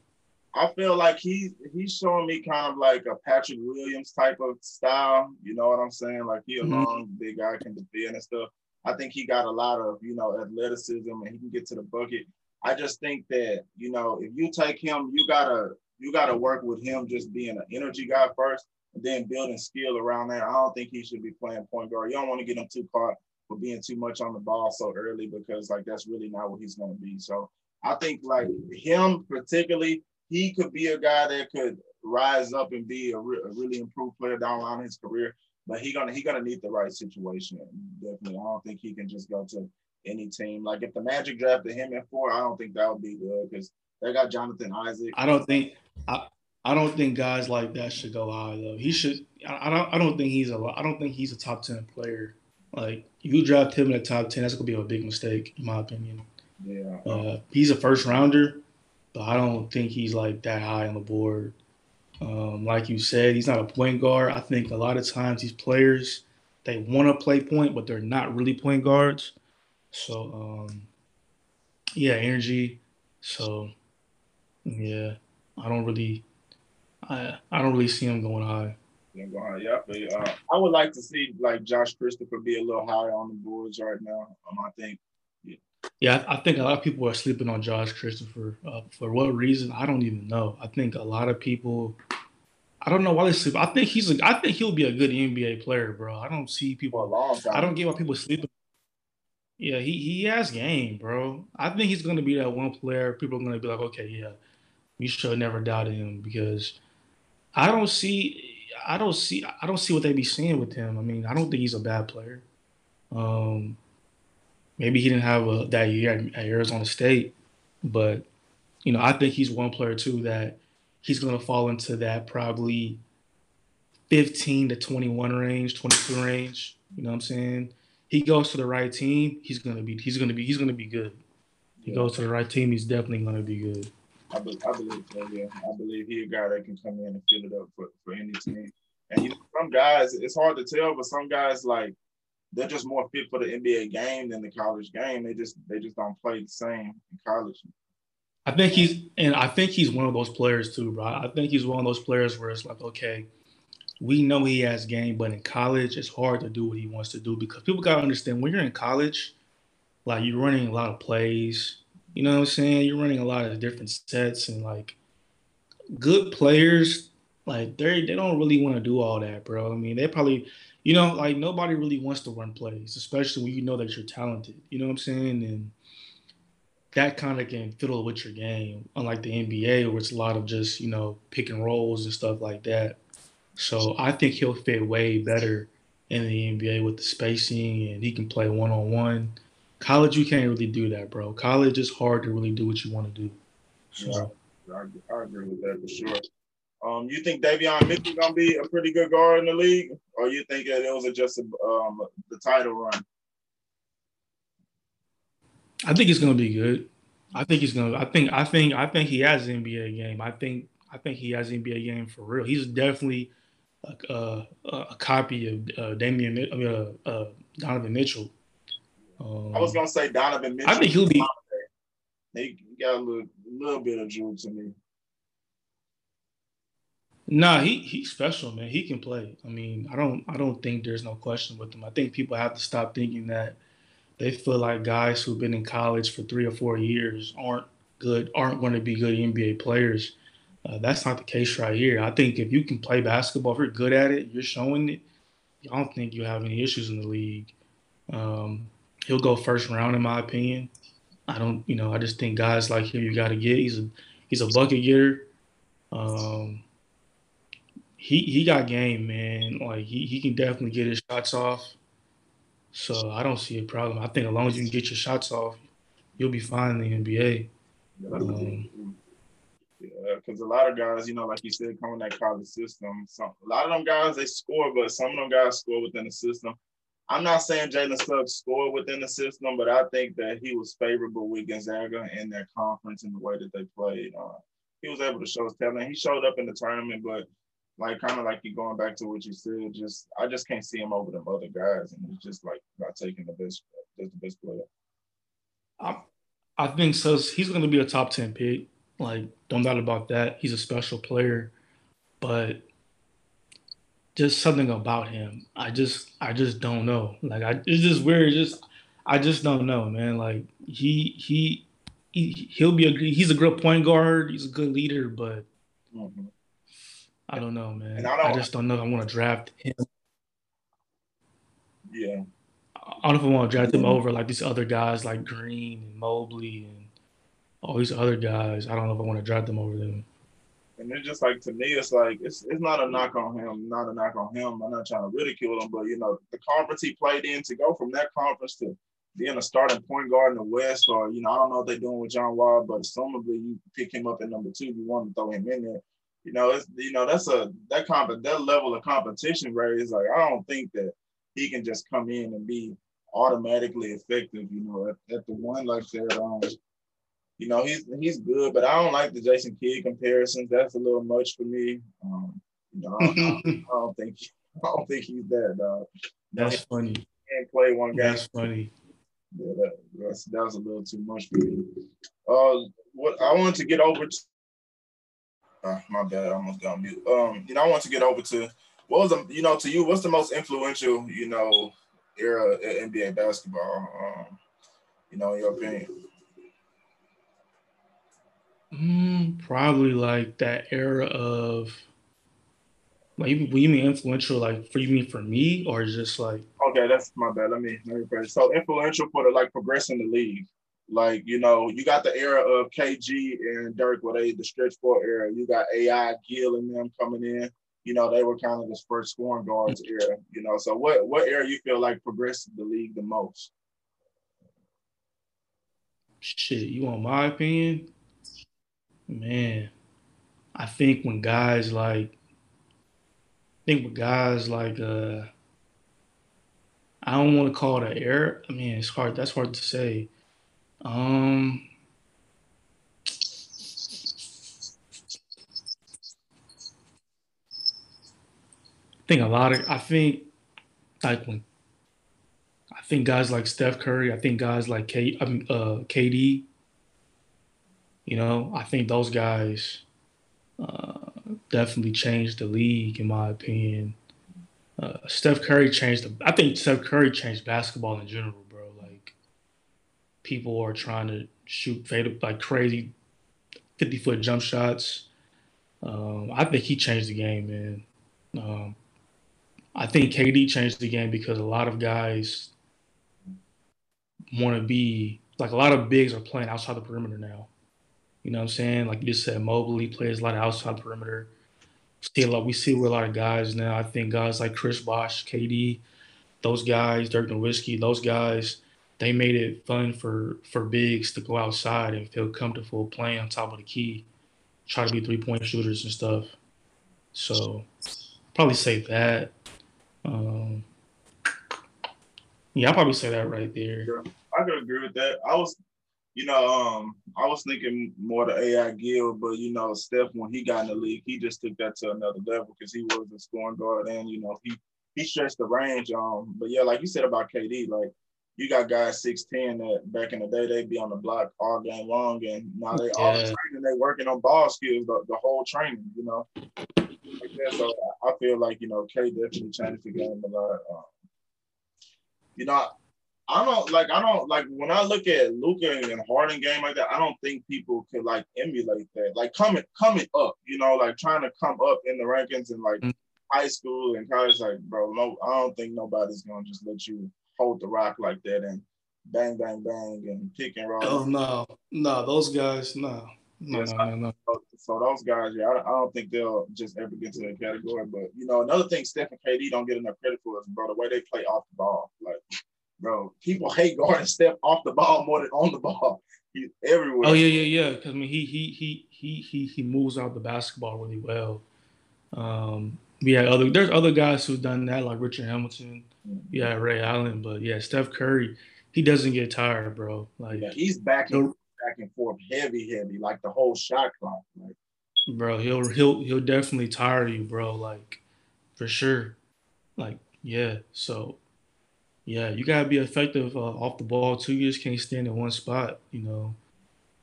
I feel like he's he's showing me kind of like a Patrick Williams type of style. You know what I'm saying? Like he a mm-hmm. long, big guy can defend and stuff. I think he got a lot of you know athleticism and he can get to the bucket. I just think that you know if you take him, you gotta you gotta work with him just being an energy guy first, and then building skill around that. I don't think he should be playing point guard. You don't want to get him too caught for being too much on the ball so early because like that's really not what he's going to be. So I think like him particularly, he could be a guy that could rise up and be a, re- a really improved player down the line in his career. But he gonna he gonna need the right situation. Definitely, I don't think he can just go to any team. Like if the Magic drafted him at four, I don't think that would be good because they got Jonathan Isaac. I don't think I, I don't think guys like that should go high though. He should. I don't. I don't think he's a. I don't think he's a top ten player. Like you draft him in the top ten, that's gonna be a big mistake in my opinion. Yeah. Uh, he's a first rounder, but I don't think he's like that high on the board. Um, like you said, he's not a point guard. I think a lot of times these players they want to play point, but they're not really point guards. So um, yeah, energy. So yeah, I don't really, I I don't really see him going high. Yeah, but, uh, I would like to see like Josh Christopher be a little higher on the boards right now. Um, I think. Yeah. I think a lot of people are sleeping on Josh Christopher. Uh, for what reason? I don't even know. I think a lot of people. I don't know why they sleep. I think he's. A, I think he'll be a good NBA player, bro. I don't see people. I don't get why people sleeping yeah, he he has game, bro. I think he's gonna be that one player. People are gonna be like, okay, yeah, you should never doubted him because I don't see, I don't see, I don't see what they be seeing with him. I mean, I don't think he's a bad player. Um, maybe he didn't have a, that year at, Arizona State, but you know, I think he's one player too that he's gonna fall into that probably 15 to 21 range, 22 range. You know what I'm saying? he goes to the right team, he's gonna be he's gonna be he's gonna be good. He goes to the right team, he's definitely gonna be good. I, be, I believe so. Yeah, I believe he's a guy that can come in and fill it up for, for any team. And you know, some guys, it's hard to tell, but some guys like they're just more fit for the NBA game than the college game. They just they just don't play the same in college. I think he's and I think he's one of those players too, bro. I think he's one of those players where it's like, okay, we know he has game, but in college, it's hard to do what he wants to do because people gotta understand when you're in college, like you're running a lot of plays. You know what I'm saying? You're running a lot of different sets and like good players, like they they don't really want to do all that, bro. I mean, they probably, you know, like nobody really wants to run plays, especially when you know that you're talented. You know what I'm saying? And that kind of can fiddle with your game, unlike the NBA, where it's a lot of just you know pick and rolls and stuff like that. So I think he'll fit way better in the NBA with the spacing and he can play one on one. College, you can't really do that, bro. College is hard to really do what you want to do. So. I agree with that for sure. Um, you think Davion Mitchell gonna be a pretty good guard in the league, or you think that it was just a, um, the title run? I think it's gonna be good. I think he's gonna. I think. I think. I think he has an NBA game. I think. I think he has an NBA game for real. He's definitely a, a, a copy of uh, Damian. I mean, uh, uh, Donovan Mitchell. Um, I was gonna say Donovan Mitchell. I think he'll be. He got a little, little bit of Jrue to me. Nah, he he's special, man. He can play. I mean, I don't I don't think there's no question with him. I think people have to stop thinking that they feel like guys who've been in college for three or four years aren't good, aren't going to be good NBA players. Uh, that's not the case right here. I think if you can play basketball, if you're good at it, you're showing it. I don't think you have any issues in the league. Um, he'll go first round, in my opinion. I don't, you know, I just think guys like him, you got to get. He's a he's a bucket getter. Um, he he got game, man. Like he, he can definitely get his shots off. So I don't see a problem. I think as long as you can get your shots off, you'll be fine in the NBA. Um, yeah, because a lot of guys, you know, like you said, coming that college system, some a lot of them guys they score, but some of them guys score within the system. I'm not saying Jalen Suggs scored within the system, but I think that he was favorable with Gonzaga in their conference and the way that they played. Uh, he was able to show his talent. He showed up in the tournament, but like kind of like you going back to what you said, just I just can't see him over them other guys, and he's just like not taking the best, just the best player. I, I think so. He's going to be a top ten pick. Like, don't doubt about that. He's a special player, but just something about him. I just, I just don't know. Like, I it's just weird. Just, I just don't know, man. Like, he, he, he he'll be a he's a good point guard. He's a good leader, but. Mm-hmm I don't know, man. I, don't, I, just don't know. I want to draft him. Yeah. I don't know if I want to draft him over like these other guys like Green and Mobley and all these other guys. I don't know if I want to draft them over them. And it's just like to me, it's like it's it's not a knock on him, not a knock on him. I'm not trying to ridicule him, but you know the conference he played in to go from that conference to being a starting point guard in the West, or you know I don't know what they're doing with John Wall, but assumably you pick him up at number two, you want to throw him in there you know, it's you know that's a that comp that level of competition, right? Is like I don't think that he can just come in and be automatically effective. You know, at, at the one like that. Um, you know, he's he's good, but I don't like the Jason Kidd comparisons. That's a little much for me. Um, you know, I, I, I, don't think I don't think he's that dog. That's he, funny. Can't play one game. That's funny. Yeah, that, that's, that was a little too much for me. Uh, what I wanted to get over to uh, my bad, I almost got mute. Um, you know, I want to get over to what was the, you know, to you, what's the most influential, you know, era in NBA basketball? Um, you know, in your opinion. Mm, probably like that era of like you, you mean influential like for you mean for me or just like okay that's my bad let me let me phrase so influential for the like progressing the league like, you know, you got the era of KG and Dirk, where they the stretch four era. You got AI, Gill, and them coming in. You know, they were kind of this first scoring guards era. You know, so what what era you feel like progressed the league the most? Shit, you want my opinion? Man, I think when guys like, I think with guys like, uh, I don't want to call it an era. I mean, it's hard. That's hard to say um, I think a lot of I think like when I think guys like Steph Curry, I think guys like K, I mean, uh, KD. You know, I think those guys uh, definitely changed the league, in my opinion. Uh, Steph Curry changed. The, I think Steph Curry changed basketball in general people are trying to shoot fade like crazy 50 foot jump shots. Um, I think he changed the game, man. Um, I think KD changed the game because a lot of guys want to be like a lot of bigs are playing outside the perimeter now. You know what I'm saying? Like you just said, Mobley plays a lot of outside the perimeter. See a lot. We see with a lot of guys now. I think guys like Chris Bosh, KD, those guys, Dirk Nowitzki, those guys they made it fun for for bigs to go outside and feel comfortable playing on top of the key, try to be three point shooters and stuff. So probably say that. Um, yeah, I'll probably say that right there. I could agree with that. I was, you know, um, I was thinking more the AI Gill, but you know, Steph when he got in the league, he just took that to another level because he was a scoring guard and you know he he stretched the range. Um, but yeah, like you said about KD, like you got guys six ten that back in the day they'd be on the block all game long, and now they all Yeah. training, they working on ball skills the, the whole training, you know. Like that. So I feel like you know K definitely changed the game a lot. Um, you know, I don't like I don't like when I look at Luka and Harden game like that. I don't think people could like emulate that. Like coming coming up, you know, like trying to come up in the rankings and like Mm. high school and college. Like, bro, no, I don't think nobody's gonna just let you hold the rock like that and bang bang bang and pick and roll. Oh no, no, those guys, no, no, Yes, no, no, no. So, so those guys, yeah, I, I don't think they'll just ever get to that category. But you know, another thing Steph and KD don't get enough credit for is bro the way they play off the ball. Like, bro, people hate guarding Steph off the ball more than on the ball. He's everywhere. Oh yeah, yeah, yeah. Because I mean, he he he he he he moves out the basketball really well. Um, we had other there's other guys who've done that like Richard Hamilton, yeah, Ray Allen, but yeah, Steph Curry, he doesn't get tired, bro. Like, Yeah, he's back and back and forth, heavy, heavy, like the whole shot clock. Like, bro, he'll he'll he'll definitely tire you, bro. Like, for sure. Like, yeah. So, yeah, you gotta be effective uh, off the ball too. You just can't stand in one spot. You know,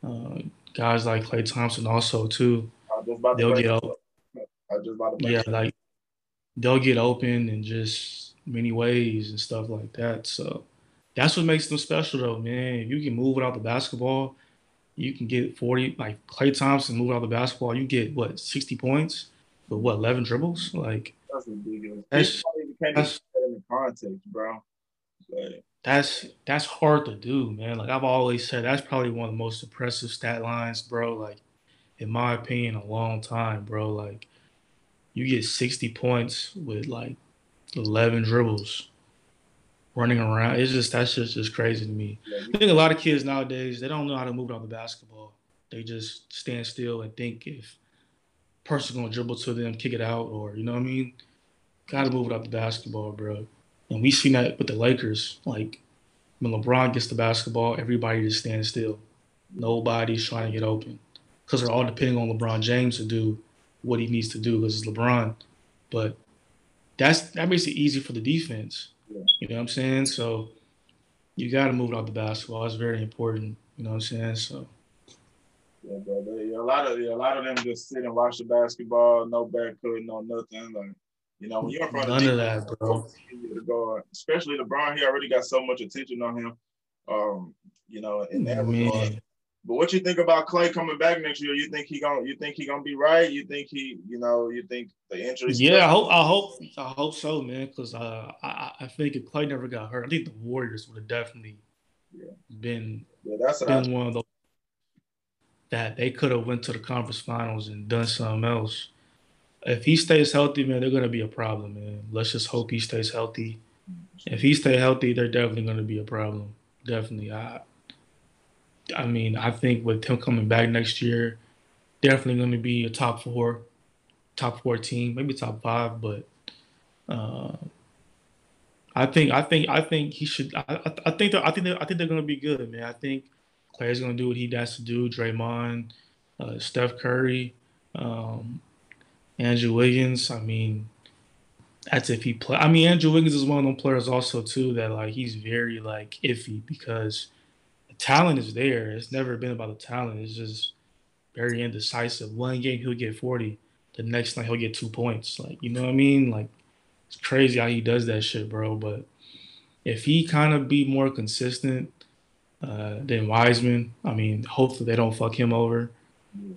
uh, guys like Klay Thompson also too. I just about They'll get out. up. I just about to Yeah, like they'll get open in just many ways and stuff like that. So that's what makes them special, though, man. If you can move without the basketball, you can get 40. Like Klay Thompson, move without the basketball, you get what 60 points, but what 11 dribbles? Like That's ridiculous. That's- People don't even can't even that's- in the context, bro. Like, that's that's hard to do, man. Like I've always said, that's probably one of the most impressive stat lines, bro. Like in my opinion, a long time, bro. Like you get 60 points with like 11 dribbles running around. It's just that's just just crazy to me. I think a lot of kids nowadays they don't know how to move out the basketball. They just stand still and think if person's gonna dribble to them, kick it out, or you know what I mean. Got to move it out the basketball, bro. And we seen that with the Lakers. Like when LeBron gets the basketball, everybody just stands still. Nobody's trying to get open because they're all depending on LeBron James to do what he needs to do because it's LeBron. But that's that makes it easy for the defense. Yeah. You know what I'm saying? So you got to move it out the basketball. It's very important. You know what I'm saying? So Yeah, bro. They, a lot of yeah, a lot of them just sit and watch the basketball, no backcourt, no nothing. Like, you know, when you're in front none of that, bro. the guard, especially LeBron, he already got so much attention on him. Um, you know, in that regard. But what you think about Klay coming back next year? You think he gonna you think he gonna be right? You think he, you know, you think the injury? yeah, I hope, I hope, I hope so, man. Because uh, I, I think if Klay never got hurt, I think the Warriors would have definitely Yeah. been Yeah, that's been one of those that they could have went to the conference finals and done something else. If he stays healthy, man, they're gonna be a problem, man. Let's just hope he stays healthy. If he stay healthy, they're definitely gonna be a problem. Definitely. I I mean, I think with him coming back next year, definitely gonna be a top four, top four team, maybe top five, but uh I think I think I think he should I, I think I think I think they're gonna be good, man. I think Klay's gonna do what he has to do. Draymond, uh, Steph Curry, um, Andrew Wiggins. I mean, that's if he play. I mean, Andrew Wiggins is one of them players also too that like he's very like iffy because talent is there. It's never been about the talent. It's just very indecisive. One game he'll get forty, the next night he'll get two points. Like you know what I mean? Like it's crazy how he does that shit, bro. But if he kind of be more consistent uh, than Wiseman, I mean, hopefully they don't fuck him over.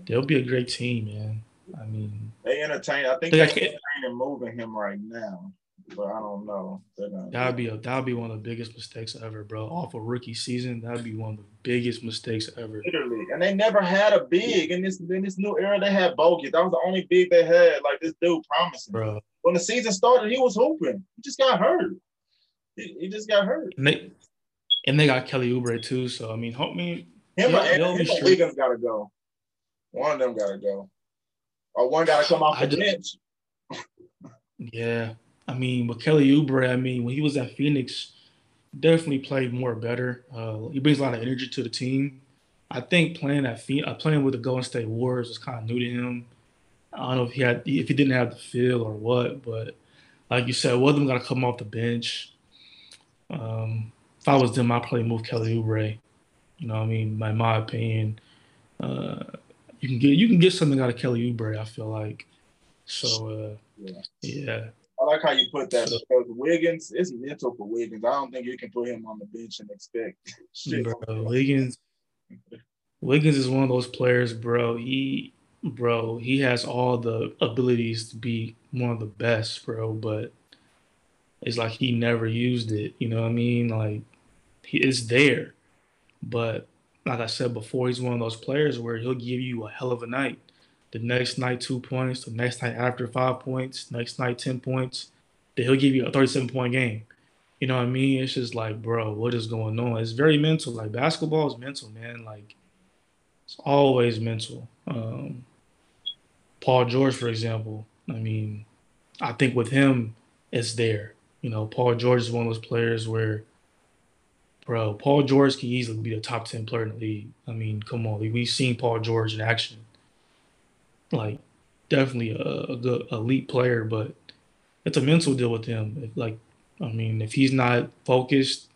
They'll be a great team, man. I mean, they entertain. I think They they got- entertain moving him right now, but I don't know. That'd be a that'd be one of the biggest mistakes ever, bro. Off a rookie season, that'd be one of the biggest mistakes ever. Literally, and they never had a big in this in this new era. They had Bogut. That was the only big they had. Like this dude promising. Bro, When the season started, he was hooping. He just got hurt. He, he just got hurt. and they and they got Kelly Oubre too. So I mean, help me. Him, Yeah, and, they'll him be and. Wiggins got to go. One of them got to go, or one got to come off I the just- bench. Yeah, I mean, with Kelly Oubre, I mean, when he was at Phoenix, definitely played more better. Uh, he brings a lot of energy to the team. I think playing at uh, playing with the Golden State Warriors was kind of new to him. I don't know if he had if he didn't have the feel or what, but like you said, one of them got to come off the bench. Um, if I was them, I'd probably move Kelly Oubre. You know, what I mean, by my opinion, uh, you can get you can get something out of Kelly Oubre. I feel like so. Uh, yeah. yeah. I like how you put that because Wiggins is mental for Wiggins. I don't think you can put him on the bench and expect shit. Bro, Wiggins, Wiggins is one of those players, bro. He, bro, he has all the abilities to be one of the best, bro. But it's like he never used it. You know what I mean? Like, he is there, but like I said before, he's one of those players where he'll give you a hell of a night the next night two points, the next night after five points, next night ten points, then he'll give you a 37 point game. You know what I mean? It's just like, bro, what is going on? It's very mental. Like basketball is mental, man. Like it's always mental. Um, Paul George, for example. I mean, I think with him, it's there. You know, Paul George is one of those players where, bro, Paul George can easily be the top ten player in the league. I mean, come on, we've seen Paul George in action like definitely a, a good elite player, but it's a mental deal with him. Like, I mean, if he's not focused,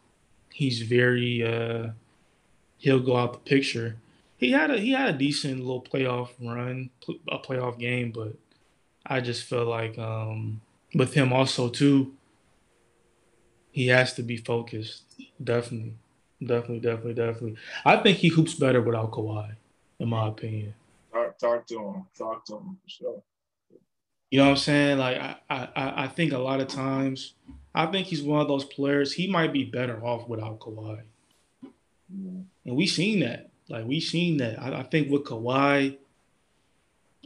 he's very uh he'll go out the picture. He had a he had a decent little playoff run, a playoff game, but I just feel like um with him also too, he has to be focused. Definitely, definitely, definitely, definitely. I think he hoops better without Kawhi, in my opinion talk to him. Talk to him for sure. You know what I'm saying? Like I, I, I think a lot of times, I think he's one of those players. He might be better off without Kawhi, mm. and we've seen that. Like we've seen that. I, I, think with Kawhi,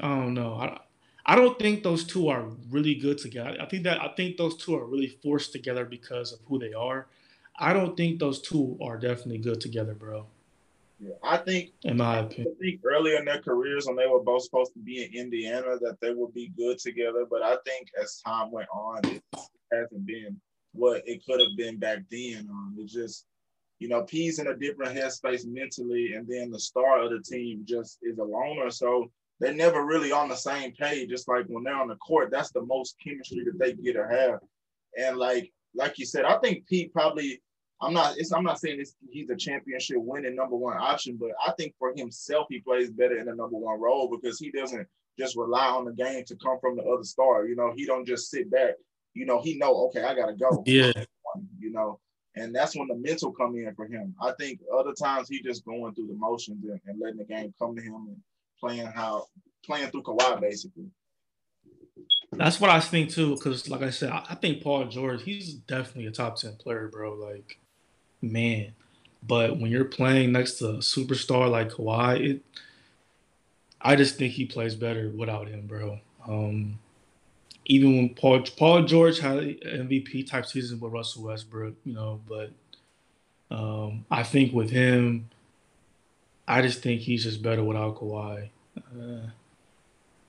I don't know. I, I don't think those two are really good together. I think that I think those two are really forced together because of who they are. I don't think those two are definitely good together, bro. Yeah, I think in my opinion, I think early in their careers when they were both supposed to be in Indiana that they would be good together. But I think as time went on, it hasn't been what it could have been back then. Um, it just you know, P's in a different headspace mentally, and then the star of the team just is a loner. So they're never really on the same page. Just like when they're on the court, that's the most chemistry that they get to have. And like like you said, I think Pete probably I'm not. I'm not saying he's a championship winning number one option, but I think for himself, he plays better in the number one role because he doesn't just rely on the game to come from the other star. You know, he don't just sit back. You know, he know okay, I gotta go. Yeah. You know, and that's when the mental come in for him. I think other times he just going through the motions and, and letting the game come to him and playing how playing through Kawhi basically. That's what I think too, because like I said, I think Paul George, he's definitely a top ten player, bro. Like man. But when you're playing next to a superstar like Kawhi, it, I just think he plays better without him, bro. Um, even when Paul Paul George had an MVP type season with Russell Westbrook, you know, but um, I think with him, I just think he's just better without Kawhi. Uh,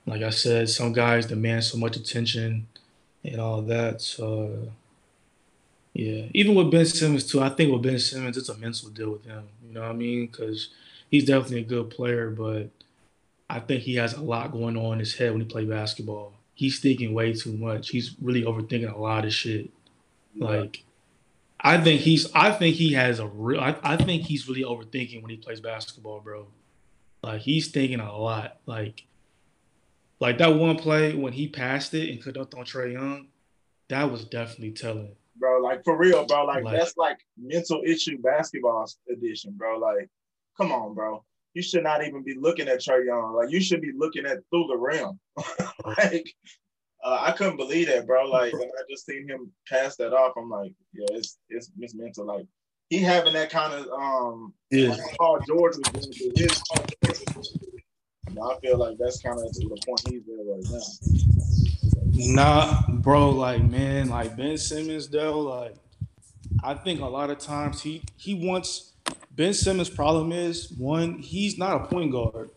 like I said, some guys demand so much attention and all that. So yeah, even with Ben Simmons too. I think with Ben Simmons, it's a mental deal with him. You know what I mean? Because he's definitely a good player, but I think he has a lot going on in his head when he plays basketball. He's thinking way too much. He's really overthinking a lot of shit. Like, I think he's. I think he has a real. I, I think he's really overthinking when he plays basketball, bro. Like he's thinking a lot. Like, like that one play when he passed it and could have thrown Trae Young, that was definitely telling bro. Like for real, bro. Like, like that's like mental issue basketball edition, bro. Like, come on, bro. You should not even be looking at Trae Young. Like you should be looking at through the rim. like uh, I couldn't believe that, bro. Like when I just seen him pass that off, I'm like, yeah, it's it's, it's mental. Like he having that kind of um yeah. like Paul George was doing to his I feel like that's kind of to the point he's there right now. Nah, bro, like man, like Ben Simmons though, like I think a lot of times he he wants Ben Simmons' problem is one, he's not a point guard.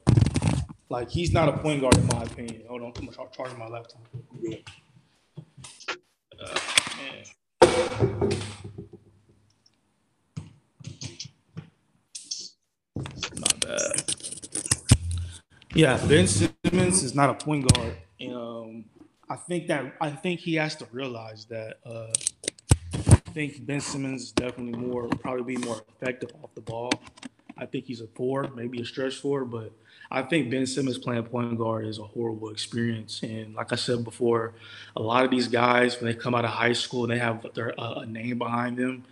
Like he's not a point guard in my opinion. Hold on, I'm charging my laptop. Yeah. Uh, man. Uh, yeah, Ben Simmons is not a point guard, and um, I think that I think he has to realize that. Uh, I think Ben Simmons is definitely more probably be more effective off the ball. I think he's a four, maybe a stretch four, but I think Ben Simmons playing point guard is a horrible experience. And like I said before, a lot of these guys when they come out of high school they have their uh, a name behind them,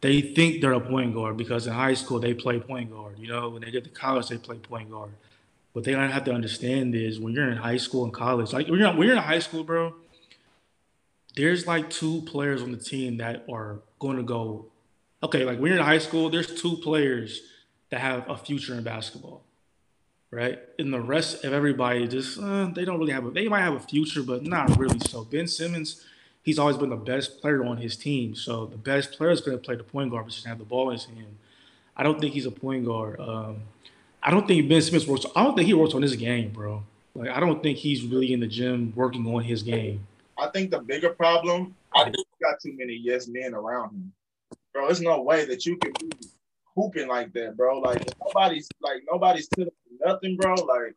they think they're a point guard because in high school they play point guard. You know, when they get to college they play point guard. What they don't have to understand is when you're in high school and college, like when you're, when you're in high school, bro, there's like two players on the team that are going to go. Okay, like when you're in high school, there's two players that have a future in basketball, right? And the rest of everybody just uh, they don't really have a. They might have a future, but not really. So Ben Simmons, he's always been the best player on his team. So the best player is going to play the point guard, but just have the ball in his hand. I don't think he's a point guard. Um, I don't think Ben Simmons works. I don't think he works on his game, bro. Like I don't think he's really in the gym working on his game. I think the bigger problem, I think he got too many yes men around him. Bro, there's no way that you can be hooping like that, bro. Like nobody's like nobody's to nothing, bro. Like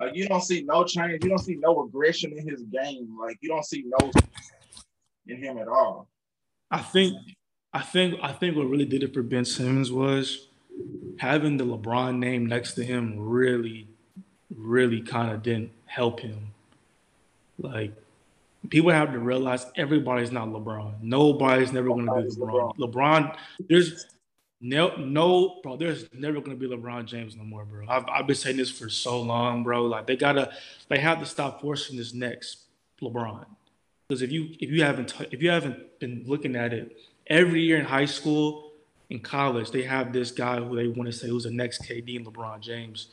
like you don't see no change, you don't see no aggression in his game. Like you don't see no in him at all. I think I think I think what really did it for Ben Simmons was having the LeBron name next to him really, really kind of didn't help him. Like people have to realize everybody's not LeBron. Nobody's never going to be LeBron. LeBron, there's no, no, bro. There's never going to be LeBron James no more, bro. I've, I've been saying this for so long, bro. Like they gotta, they have to stop forcing this next LeBron. Because if you if you haven't if you haven't been looking at it every year in high school, in college, they have this guy who they want to say who's the next KD and LeBron James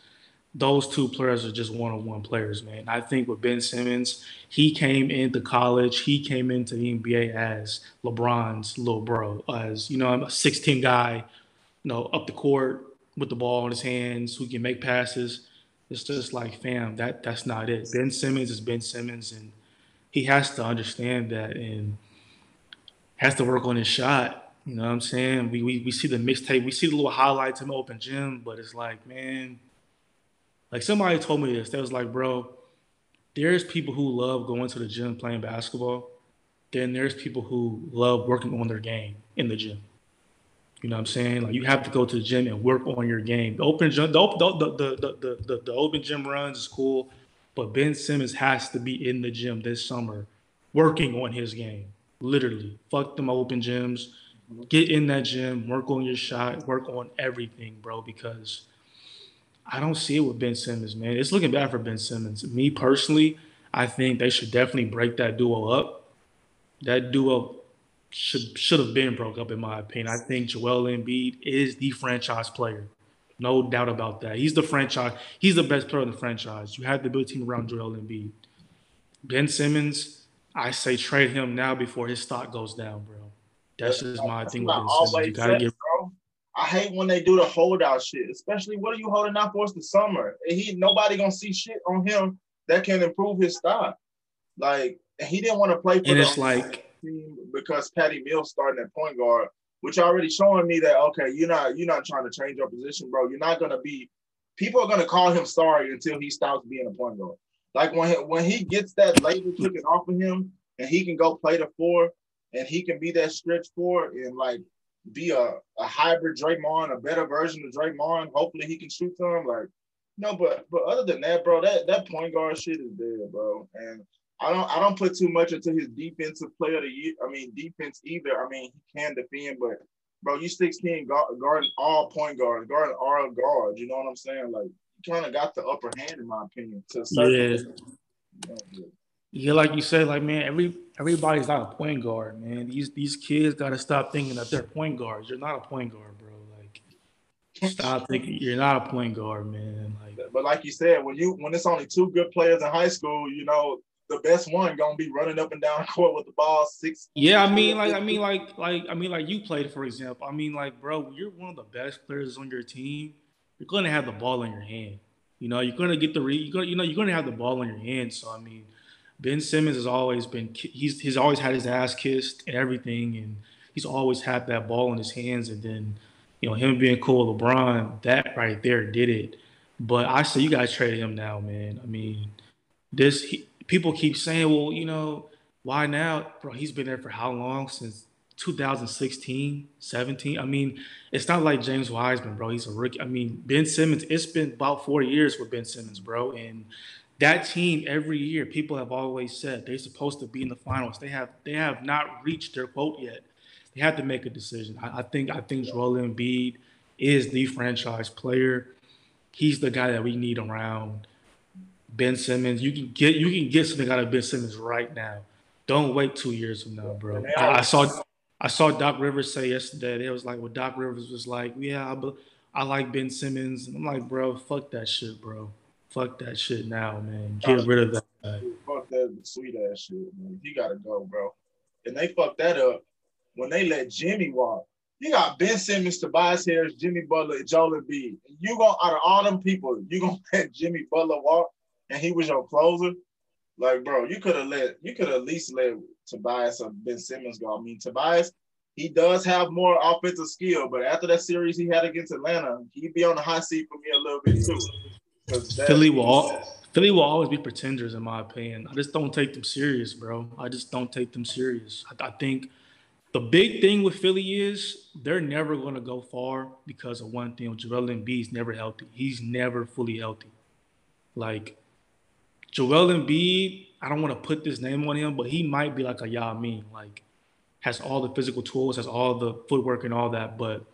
those two players are just one-on-one players, man. I think with Ben Simmons, he came into college, he came into the NBA as LeBron's little bro, as you know, I'm a 16 guy, you know, up the court with the ball in his hands, who can make passes. It's just like, fam, that that's not it. Ben Simmons is Ben Simmons, and he has to understand that and has to work on his shot. You know what I'm saying? We we, we see the mixtape, we see the little highlights in him open gym, but it's like, man like somebody told me this. They was like, bro, there's people who love going to the gym playing basketball. Then there's people who love working on their game in the gym. You know what I'm saying? Like you have to go to the gym and work on your game. The open gym, the, the, the, the, the, the open gym runs is cool, but Ben Simmons has to be in the gym this summer working on his game. Literally. Fuck them open gyms. Get in that gym, work on your shot, work on everything, bro, because I don't see it with Ben Simmons, man. It's looking bad for Ben Simmons. Me personally, I think they should definitely break that duo up. That duo should should have been broke up, in my opinion. I think Joel Embiid is the franchise player. No doubt about that. He's the franchise. He's the best player in the franchise. You have to build a team around Joel Embiid. Ben Simmons, I say trade him now before his stock goes down, bro. That's just my thing with Simmons. You gotta get I hate when they do the holdout shit, especially what are you holding out for? It's the summer. He nobody gonna see shit on him that can improve his stock. Like he didn't want to play for and it's like because Patty Mills starting at point guard, which already showing me that okay, you're not you're not trying to change your position, bro. You're not gonna be. People are gonna call him sorry until he stops being a point guard. Like when he, when he gets that label taken off of him and he can go play the four and he can be that stretch four and like be a, a hybrid Draymond, a better version of Draymond. Hopefully he can shoot some. Like, no, but but other than that, bro, that that point guard shit is there, bro. And I don't I don't put too much into his defensive player of the year. I mean defense either. I mean he can defend, but bro, you 16 guard, guarding all point guards, guarding all guards. You know what I'm saying? Like you kind of got the upper hand in my opinion. To yeah. Yeah, like you said, like man, every everybody's not a point guard, man. These these kids got to stop thinking that they're point guards. You're not a point guard, bro. Like, stop thinking you're not a point guard, man. Like, but like you said, when you when it's only two good players in high school, you know the best one gonna be running up and down court with the ball six. Yeah, I mean, like, I mean, like, like, I mean, like, you played, for example. I mean, like, bro, you're one of the best players on your team. You're gonna have the ball in your hand. You know, you're gonna get the re. You're gonna, you know, you're gonna have the ball in your hand. So, I mean Ben Simmons has always been he's he's always had his ass kissed and everything, and he's always had that ball in his hands. And then you know, him being cool with LeBron, that right there did it. But I say you guys trade him now, man. I mean, this he, people keep saying, well, you know, why now, bro? He's been there for how long? Since 2016, 17. I mean, it's not like James Wiseman, bro. He's a rookie. I mean, Ben Simmons, it's been about four years with Ben Simmons, bro. And that team every year, people have always said they're supposed to be in the finals. They have they have not reached their quote yet. They have to make a decision. I, I think I think Joel Embiid is the franchise player. He's the guy that we need around Ben Simmons. You can get you can get something out of Ben Simmons right now. Don't wait two years from now, bro. I, I saw I saw Doc Rivers say yesterday. It was like, well, Doc Rivers was like, yeah, I, I like Ben Simmons. And I'm like, bro, fuck that shit, bro. Fuck that shit now, man. Get rid of that guy. Fuck that sweet ass shit, man. He gotta go, bro. And they fucked that up when they let Jimmy walk. You got Ben Simmons, Tobias Harris, Jimmy Butler, and Joel Embiid. And you gonna out of all them people, you gonna let Jimmy Butler walk, and he was your closer. Like, bro, you could have let you could at least let Tobias or Ben Simmons go. I mean, Tobias, he does have more offensive skill, but after that series he had against Atlanta, he'd be on the hot seat for me a little bit too. Philly will all, Philly will always be pretenders in my opinion. I just don't take them serious, bro. I just don't take them serious. I, I think the big thing with Philly is they're never going to go far because of one thing. Joel Embiid's never healthy. He's never fully healthy. Like Joel Embiid, I don't want to put this name on him, but he might be like a Yao Ming, like has all the physical tools, has all the footwork and all that, but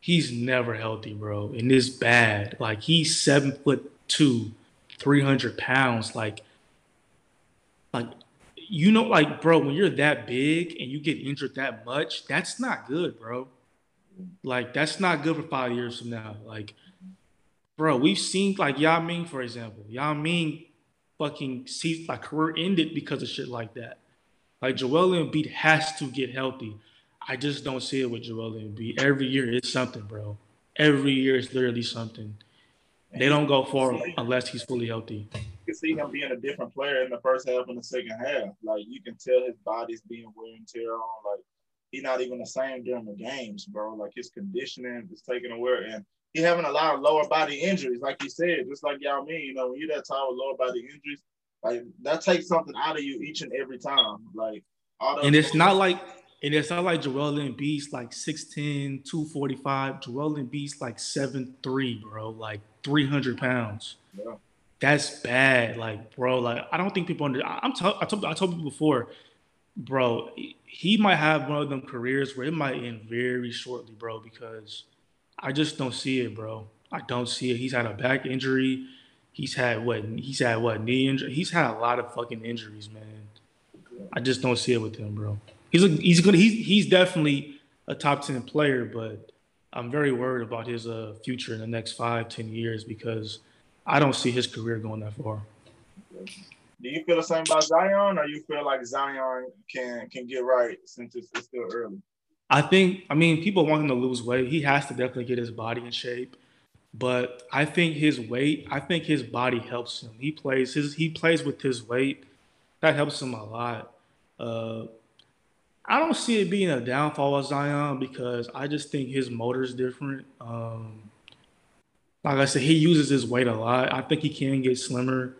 he's never healthy, bro. And it's bad. Like he's seven foot two, 300 pounds. Like, like, you know, like, bro, when you're that big and you get injured that much, that's not good, bro. Like, that's not good for five years from now. Like, bro, we've seen like Yao Ming, for example. Yao Ming fucking sees like career ended because of shit like that. Like Joel Embiid has to get healthy. I just don't see it with Joel Embiid. Every year it's something, bro. Every year it's literally something. They don't go far unless he's fully healthy. You can see him being a different player in the first half and the second half. Like you can tell his body's being wear and tear on. Like he's not even the same during the games, bro. Like his conditioning is taking away, and he having a lot of lower body injuries, like you said, just like Yao Ming. You know, when you're that tall with lower body injuries, like that takes something out of you each and every time. Like all and it's not like and it's not like Joel Embiid's like 6'10, 245. Joel Embiid's like 7'3, bro, like 300 pounds. Yeah. That's bad. Like, bro, like I don't think people under I'm t- I told I told people before, bro, he might have one of them careers where it might end very shortly, bro, because I just don't see it, bro. I don't see it. He's had a back injury. He's had what? He's had what? Knee injury. He's had a lot of fucking injuries, man. I just don't see it with him, bro. He's a, he's gonna he's he's definitely a top ten player, but I'm very worried about his uh, future in the next five, ten years because I don't see his career going that far. Do you feel the same about Zion, or you feel like Zion can can get right since it's, it's still early? I think I mean people want him to lose weight. He has to definitely get his body in shape. But I think his weight, I think his body helps him. He plays his he plays with his weight. That helps him a lot. Uh, I don't see it being a downfall of Zion because I just think his motor is different. Um, like I said, he uses his weight a lot. I think he can get slimmer.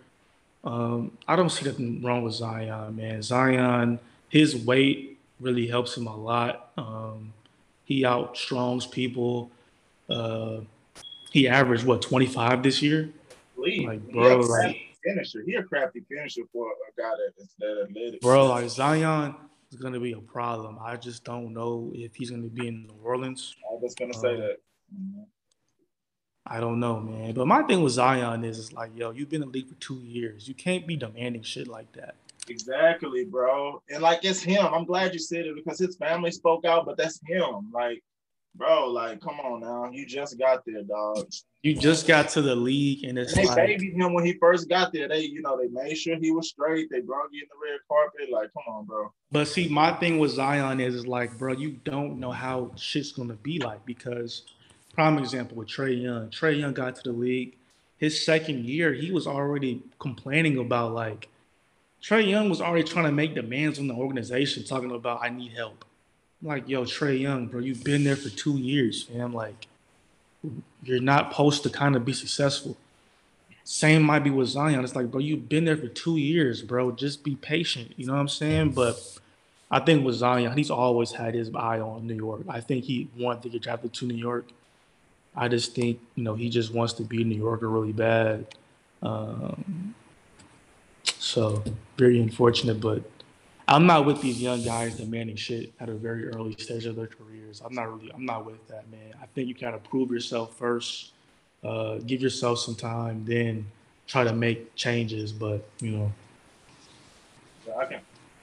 Um, I don't see nothing wrong with Zion, man. Zion, his weight really helps him a lot. Um, he outstrongs people. Uh, he averaged what 25 this year. Like, bro, like finisher. He a crafty finisher for a guy that's that athletic. Bro, like Zion is going to be a problem. I just don't know if he's going to be in New Orleans. I was going to say um, that. Mm-hmm. I don't know, man. But my thing with Zion is, is like, yo, you've been in the league for two years. You can't be demanding shit like that. Exactly, bro. And like, it's him. I'm glad you said it because his family spoke out, but that's him. Like, bro, like, come on now. You just got there, dog. You just got to the league, and it's they like, babied him when he first got there. They, you know, they made sure he was straight. They brought you in the red carpet. Like, come on, bro. But see, my thing with Zion is, is like, bro, you don't know how shit's gonna be like because, prime example with Trae Young. Trae Young got to the league. His second year, he was already complaining about like Trae Young was already trying to make demands on the organization, talking about I need help. Like, yo, Trae Young, bro, you've been there for two years, fam. Like, you're not supposed to kind of be successful. Same might be with Zion. It's like, bro, you've been there for two years, bro. Just be patient. You know what I'm saying? But I think with Zion, he's always had his eye on New York. I think he wanted to get drafted to New York. I just think, you know, he just wants to be a New Yorker really bad. Um, so very unfortunate, but I'm not with these young guys demanding shit at a very early stage of their careers. I'm not really, I'm not with that, man. I think you gotta prove yourself first, uh, give yourself some time, then try to make changes. But you know, I can,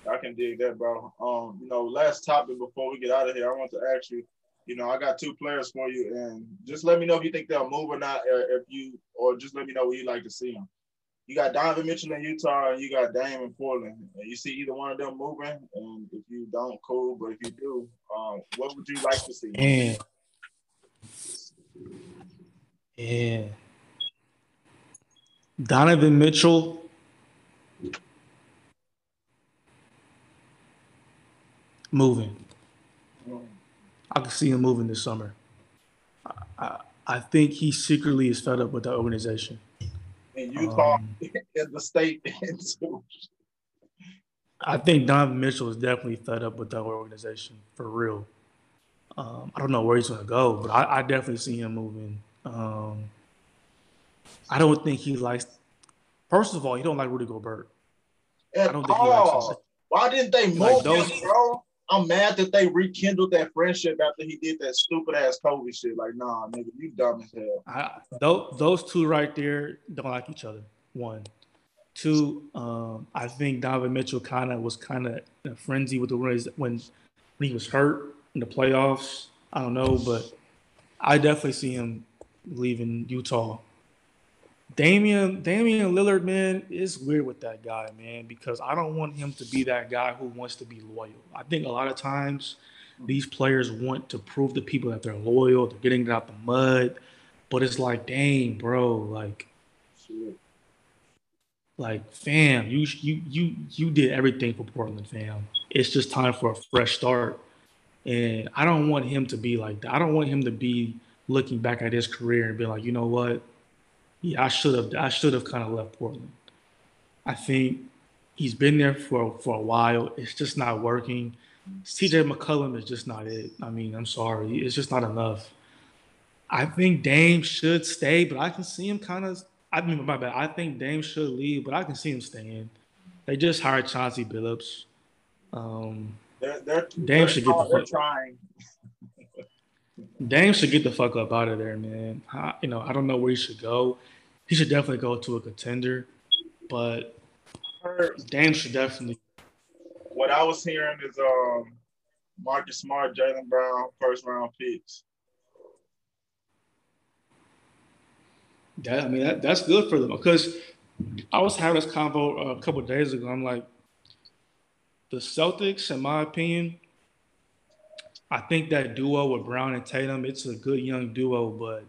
I can dig that, bro. Um, you know, last topic before we get out of here, I want to ask you. You know, I got two players for you, and just let me know if you think they'll move or not. Or if you, or just let me know where you'd like to see them. You got Donovan Mitchell in Utah, and you got Dame in Portland. And you see either one of them moving, and if you don't, cool. But if you do, um, what would you like to see? and yeah, Donovan Mitchell. Moving. I can see him moving this summer. I, I, I think he secretly is fed up with the organization. In Utah, Um, in the state. I think Donovan Mitchell is definitely fed up with that organization for real. Um, I don't know where he's going to go, but I, I definitely see him moving. Um, I don't think he likes. First of all, he don't like Rudy Gobert. At don't think he likes him. Why didn't they move Like those- him, bro? I'm mad that they rekindled that friendship after he did that stupid ass Kobe shit. Like, nah, nigga, you dumb as hell. I, those, those two right there don't like each other. One, two. Um, I think Donovan Mitchell kind of was kind of in a frenzy with the Warriors when when he was hurt in the playoffs. I don't know, but I definitely see him leaving Utah. Damian Damian Lillard, man, is weird with that guy, man, because I don't want him to be that guy who wants to be loyal. I think a lot of times these players want to prove to people that they're loyal, they're getting it out the mud, but it's like, dang, bro, like like fam, you you you you did everything for Portland, fam. It's just time for a fresh start. And I don't want him to be like that. I don't want him to be looking back at his career and be like, you know what? Yeah, I should have I should have kind of left Portland. I think he's been there for for a while. It's just not working. CJ McCollum is just not it. I mean, I'm sorry. It's just not enough. I think Dame should stay, but I can see him kind of. I mean, my bad. I think Dame should leave, but I can see him staying. They just hired Chauncey Billups. Um, They're, they're, Dame they're, should get the they're trying. Dame should get the fuck up out of there, man. I, you know, I don't know where he should go. He should definitely go to a contender, but Dame should definitely. What I was hearing is um Marcus Smart, Jaylen Brown, first round picks. That, I mean, that, that's good for them because I was having this convo a couple days ago. I'm like, the Celtics, in my opinion, I think that duo with Brown and Tatum, it's a good young duo, but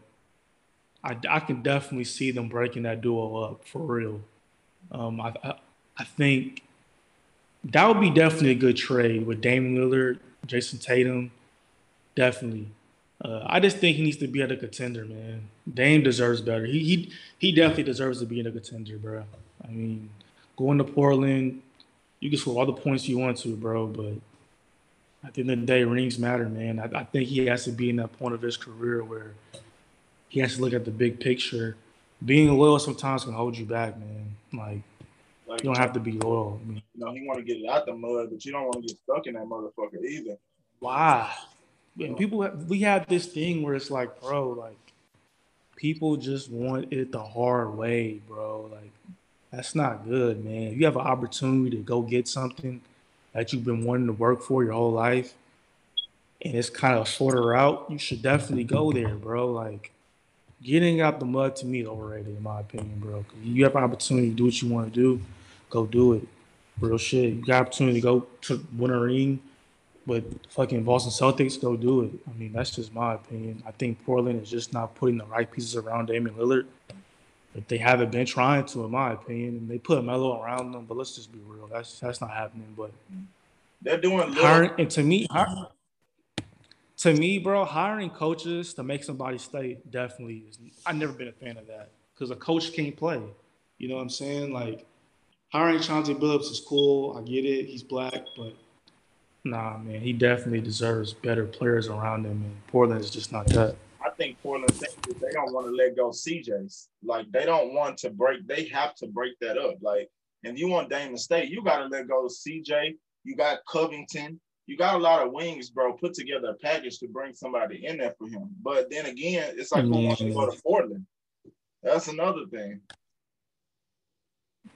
I, I can definitely see them breaking that duo up for real. Um, I, I, I think that would be definitely a good trade with Damian Lillard, Jayson Tatum, definitely. Uh, I just think he needs to be at a contender, man. Dame deserves better. He he he definitely deserves to be in a contender, bro. I mean, going to Portland, you can score all the points you want to, bro, but at the end of the day, rings matter, man. I, I think he has to be in that point of his career where he has to look at the big picture. Being loyal sometimes can hold you back, man. Like Like, you don't have to be loyal. I mean, You know, he want to get it out the mud, but you don't want to get stuck in that motherfucker either. why? And people, have, we have this thing where it's like, bro, like people just want it the hard way, bro. Like that's not good, man. If you have an opportunity to go get something that you've been wanting to work for your whole life, and it's kind of a shorter route, you should definitely go there, bro. Like getting out the mud to me is overrated, in my opinion, bro. you have an opportunity to do what you want to do, go do it. Real shit. You got opportunity to go to win a ring with fucking Boston Celtics, go do it. I mean, that's just my opinion. I think Portland is just not putting the right pieces around Damian Lillard. But they haven't been trying to, in my opinion. And they put Melo around them, but let's just be real. That's that's not happening. But They're doing little. hiring, and to me, hire, to me, bro, hiring coaches to make somebody stay definitely is. I've never been a fan of that because a coach can't play. You know what I'm saying? Like hiring Chauncey Billups is cool. I get it. He's black, but nah, man, he definitely deserves better players around him. And Portland is just not that. I think Portland they don't want to let go CJ's. Like they don't want to break. They have to break that up. Like, if you want Dame to stay, you got to let go of CJ. You got Covington you got a lot of wings, bro. Put together a package to bring somebody in there for him. But then again, it's like who wants to go to mm. Portland? That's another thing.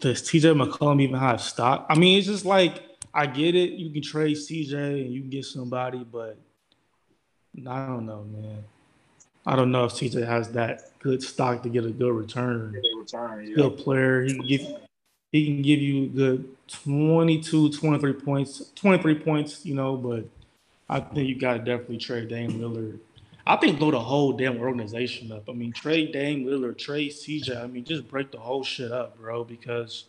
Does CJ McCollum even have stock? I mean, it's just like I get it. You can trade CJ and you can get somebody, but I don't know, man. I don't know if CJ has that good stock to get a good return. return yeah. Good player. He can give he can give you good 22, 23 points, 23 points, you know, but I think you got to definitely trade Dame Lillard. I think blow the whole damn organization up. I mean, trade Dame Lillard, trade CJ. I mean, just break the whole shit up, bro, because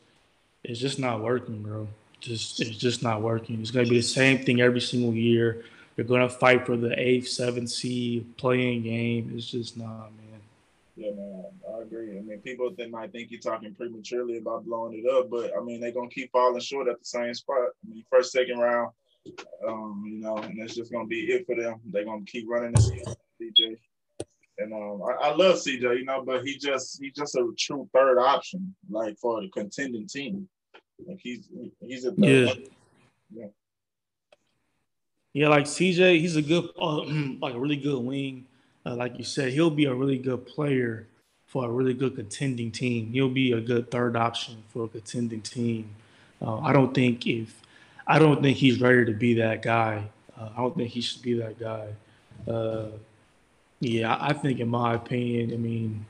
it's just not working, bro. Just it's just not working. It's gonna be the same thing every single year. You're gonna fight for the eighth, seventh seed playing game. It's just not, man. Yeah, man, I agree. I mean, people they might think you're talking prematurely about blowing it up, but I mean, they're gonna keep falling short at the same spot. I mean, first, second round, um, you know, and that's just gonna be it for them. They're gonna keep running this CJ. And um, I, I, love CJ, you know, but he just he's just a true third option, like for the contending team. Like he's he's a yeah. yeah. Yeah, like CJ, he's a good, uh, like a really good wing uh, like you said, he'll be a really good player for a really good contending team. He'll be a good third option for a contending team. Uh, I don't think if I don't think he's ready to be that guy. Uh, I don't think he should be that guy. Uh, yeah, I think in my opinion, I mean,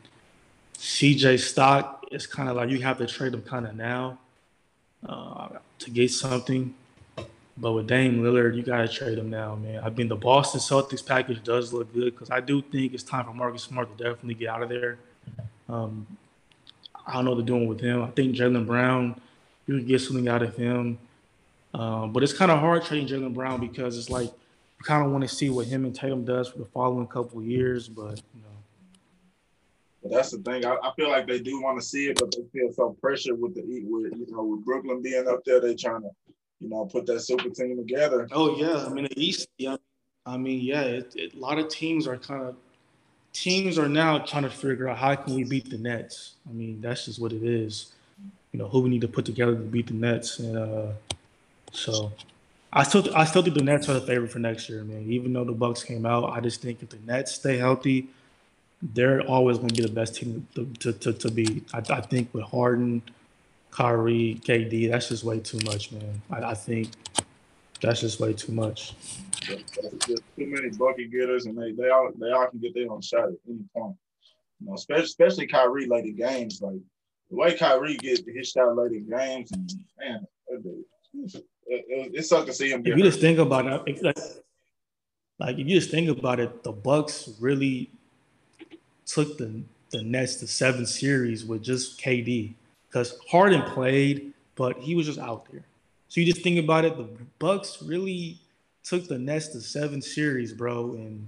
CJ stock is kind of like you have to trade him kind of now uh, to get something. But with Dame Lillard, you gotta trade him now, man. I mean, the Boston Celtics package does look good because I do think it's time for Marcus Smart to definitely get out of there. Um, I don't know what they're doing with him. I think Jaylen Brown, you can get something out of him. Um, but it's kind of hard trading Jaylen Brown because it's like you kind of want to see what him and Tatum does for the following couple of years. But you know, that's the thing. I, I, feel like they do want to see it, but they feel so pressured with the with you know with Brooklyn being up there. They're trying to you know, put that super team together. Oh yeah, I mean the East. Yeah, I mean yeah, it, it, a lot of teams are kind of teams are now trying to figure out how can we beat the Nets. I mean that's just what it is. You know who we need to put together to beat the Nets, and uh, so I still I still think the Nets are the favorite for next year, man. Even though the Bucks came out, I just think if the Nets stay healthy, they're always going to be the best team to to, to, to beat. I, I think with Harden Kyrie, KD, that's just way too much, man. I, I think that's just way too much. There's too many bucket getters, and they they all they all can get their own shot at any point. You know, especially especially Kyrie late in games. Like the way Kyrie gets his shot late in games, and man, it, it, it sucks to see him. If you just think about it, like, like if you just think about it, the Bucks really took the the Nets to seven series with just KD because Harden played, but he was just out there. So you just think about it, the Bucks really took the Nets to seven series, bro, and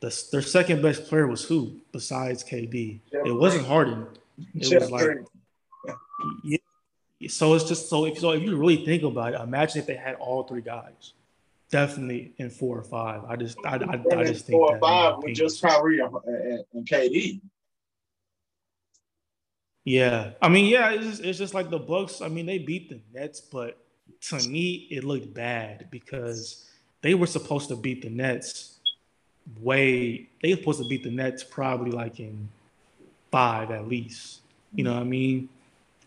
the, their second best player was who besides KD? It wasn't Harden. It was like, yeah. So it's just so if so if you really think about it, imagine if they had all three guys, definitely in four or five. I just I, I, I just think four or five with just Kyrie and, and KD. Yeah, I mean, yeah, it's just, it's just like the Bucks. I mean, they beat the Nets, but to me, it looked bad because they were supposed to beat the Nets way. They were supposed to beat the Nets probably like in five at least. You know what I mean?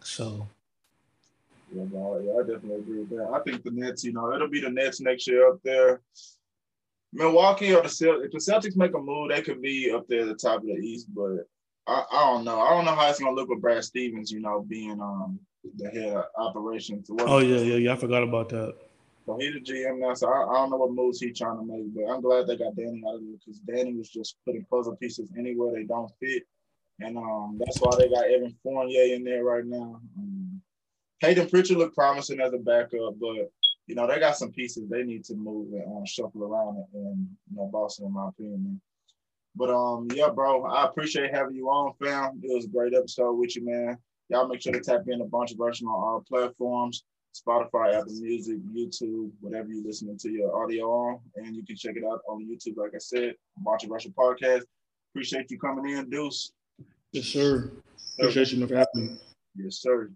So. Yeah, no, yeah, I definitely agree with that. I think the Nets, you know, it'll be the Nets next year up there. Milwaukee or the Celtics, if the Celtics make a move, they could be up there at the top of the East, but I, I don't know. I don't know how it's gonna look with Brad Stevens, you know, being um the head of operations. Oh yeah, yeah, yeah. I forgot about that. So he's the GM now, so I, I, don't know what moves he's trying to make, but I'm glad they got Danny out of there because Danny was just putting puzzle pieces anywhere they don't fit, and um that's why they got Evan Fournier in there right now. Um, Payton Pritchard looked promising as a backup, but you know, they got some pieces they need to move and um, shuffle around and, you know, Boston, in my opinion. But um, yeah, bro, I appreciate having you on, fam. It was a great episode with you, man. Y'all make sure to tap in a bunch of version on all platforms. Spotify, Apple Music, YouTube, whatever you're listening to your audio on. And you can check it out on YouTube, like I said, Bunch of Russian Podcast. Appreciate you coming in, Deuce. Yes, sir. Appreciate you for having me. Yes, sir.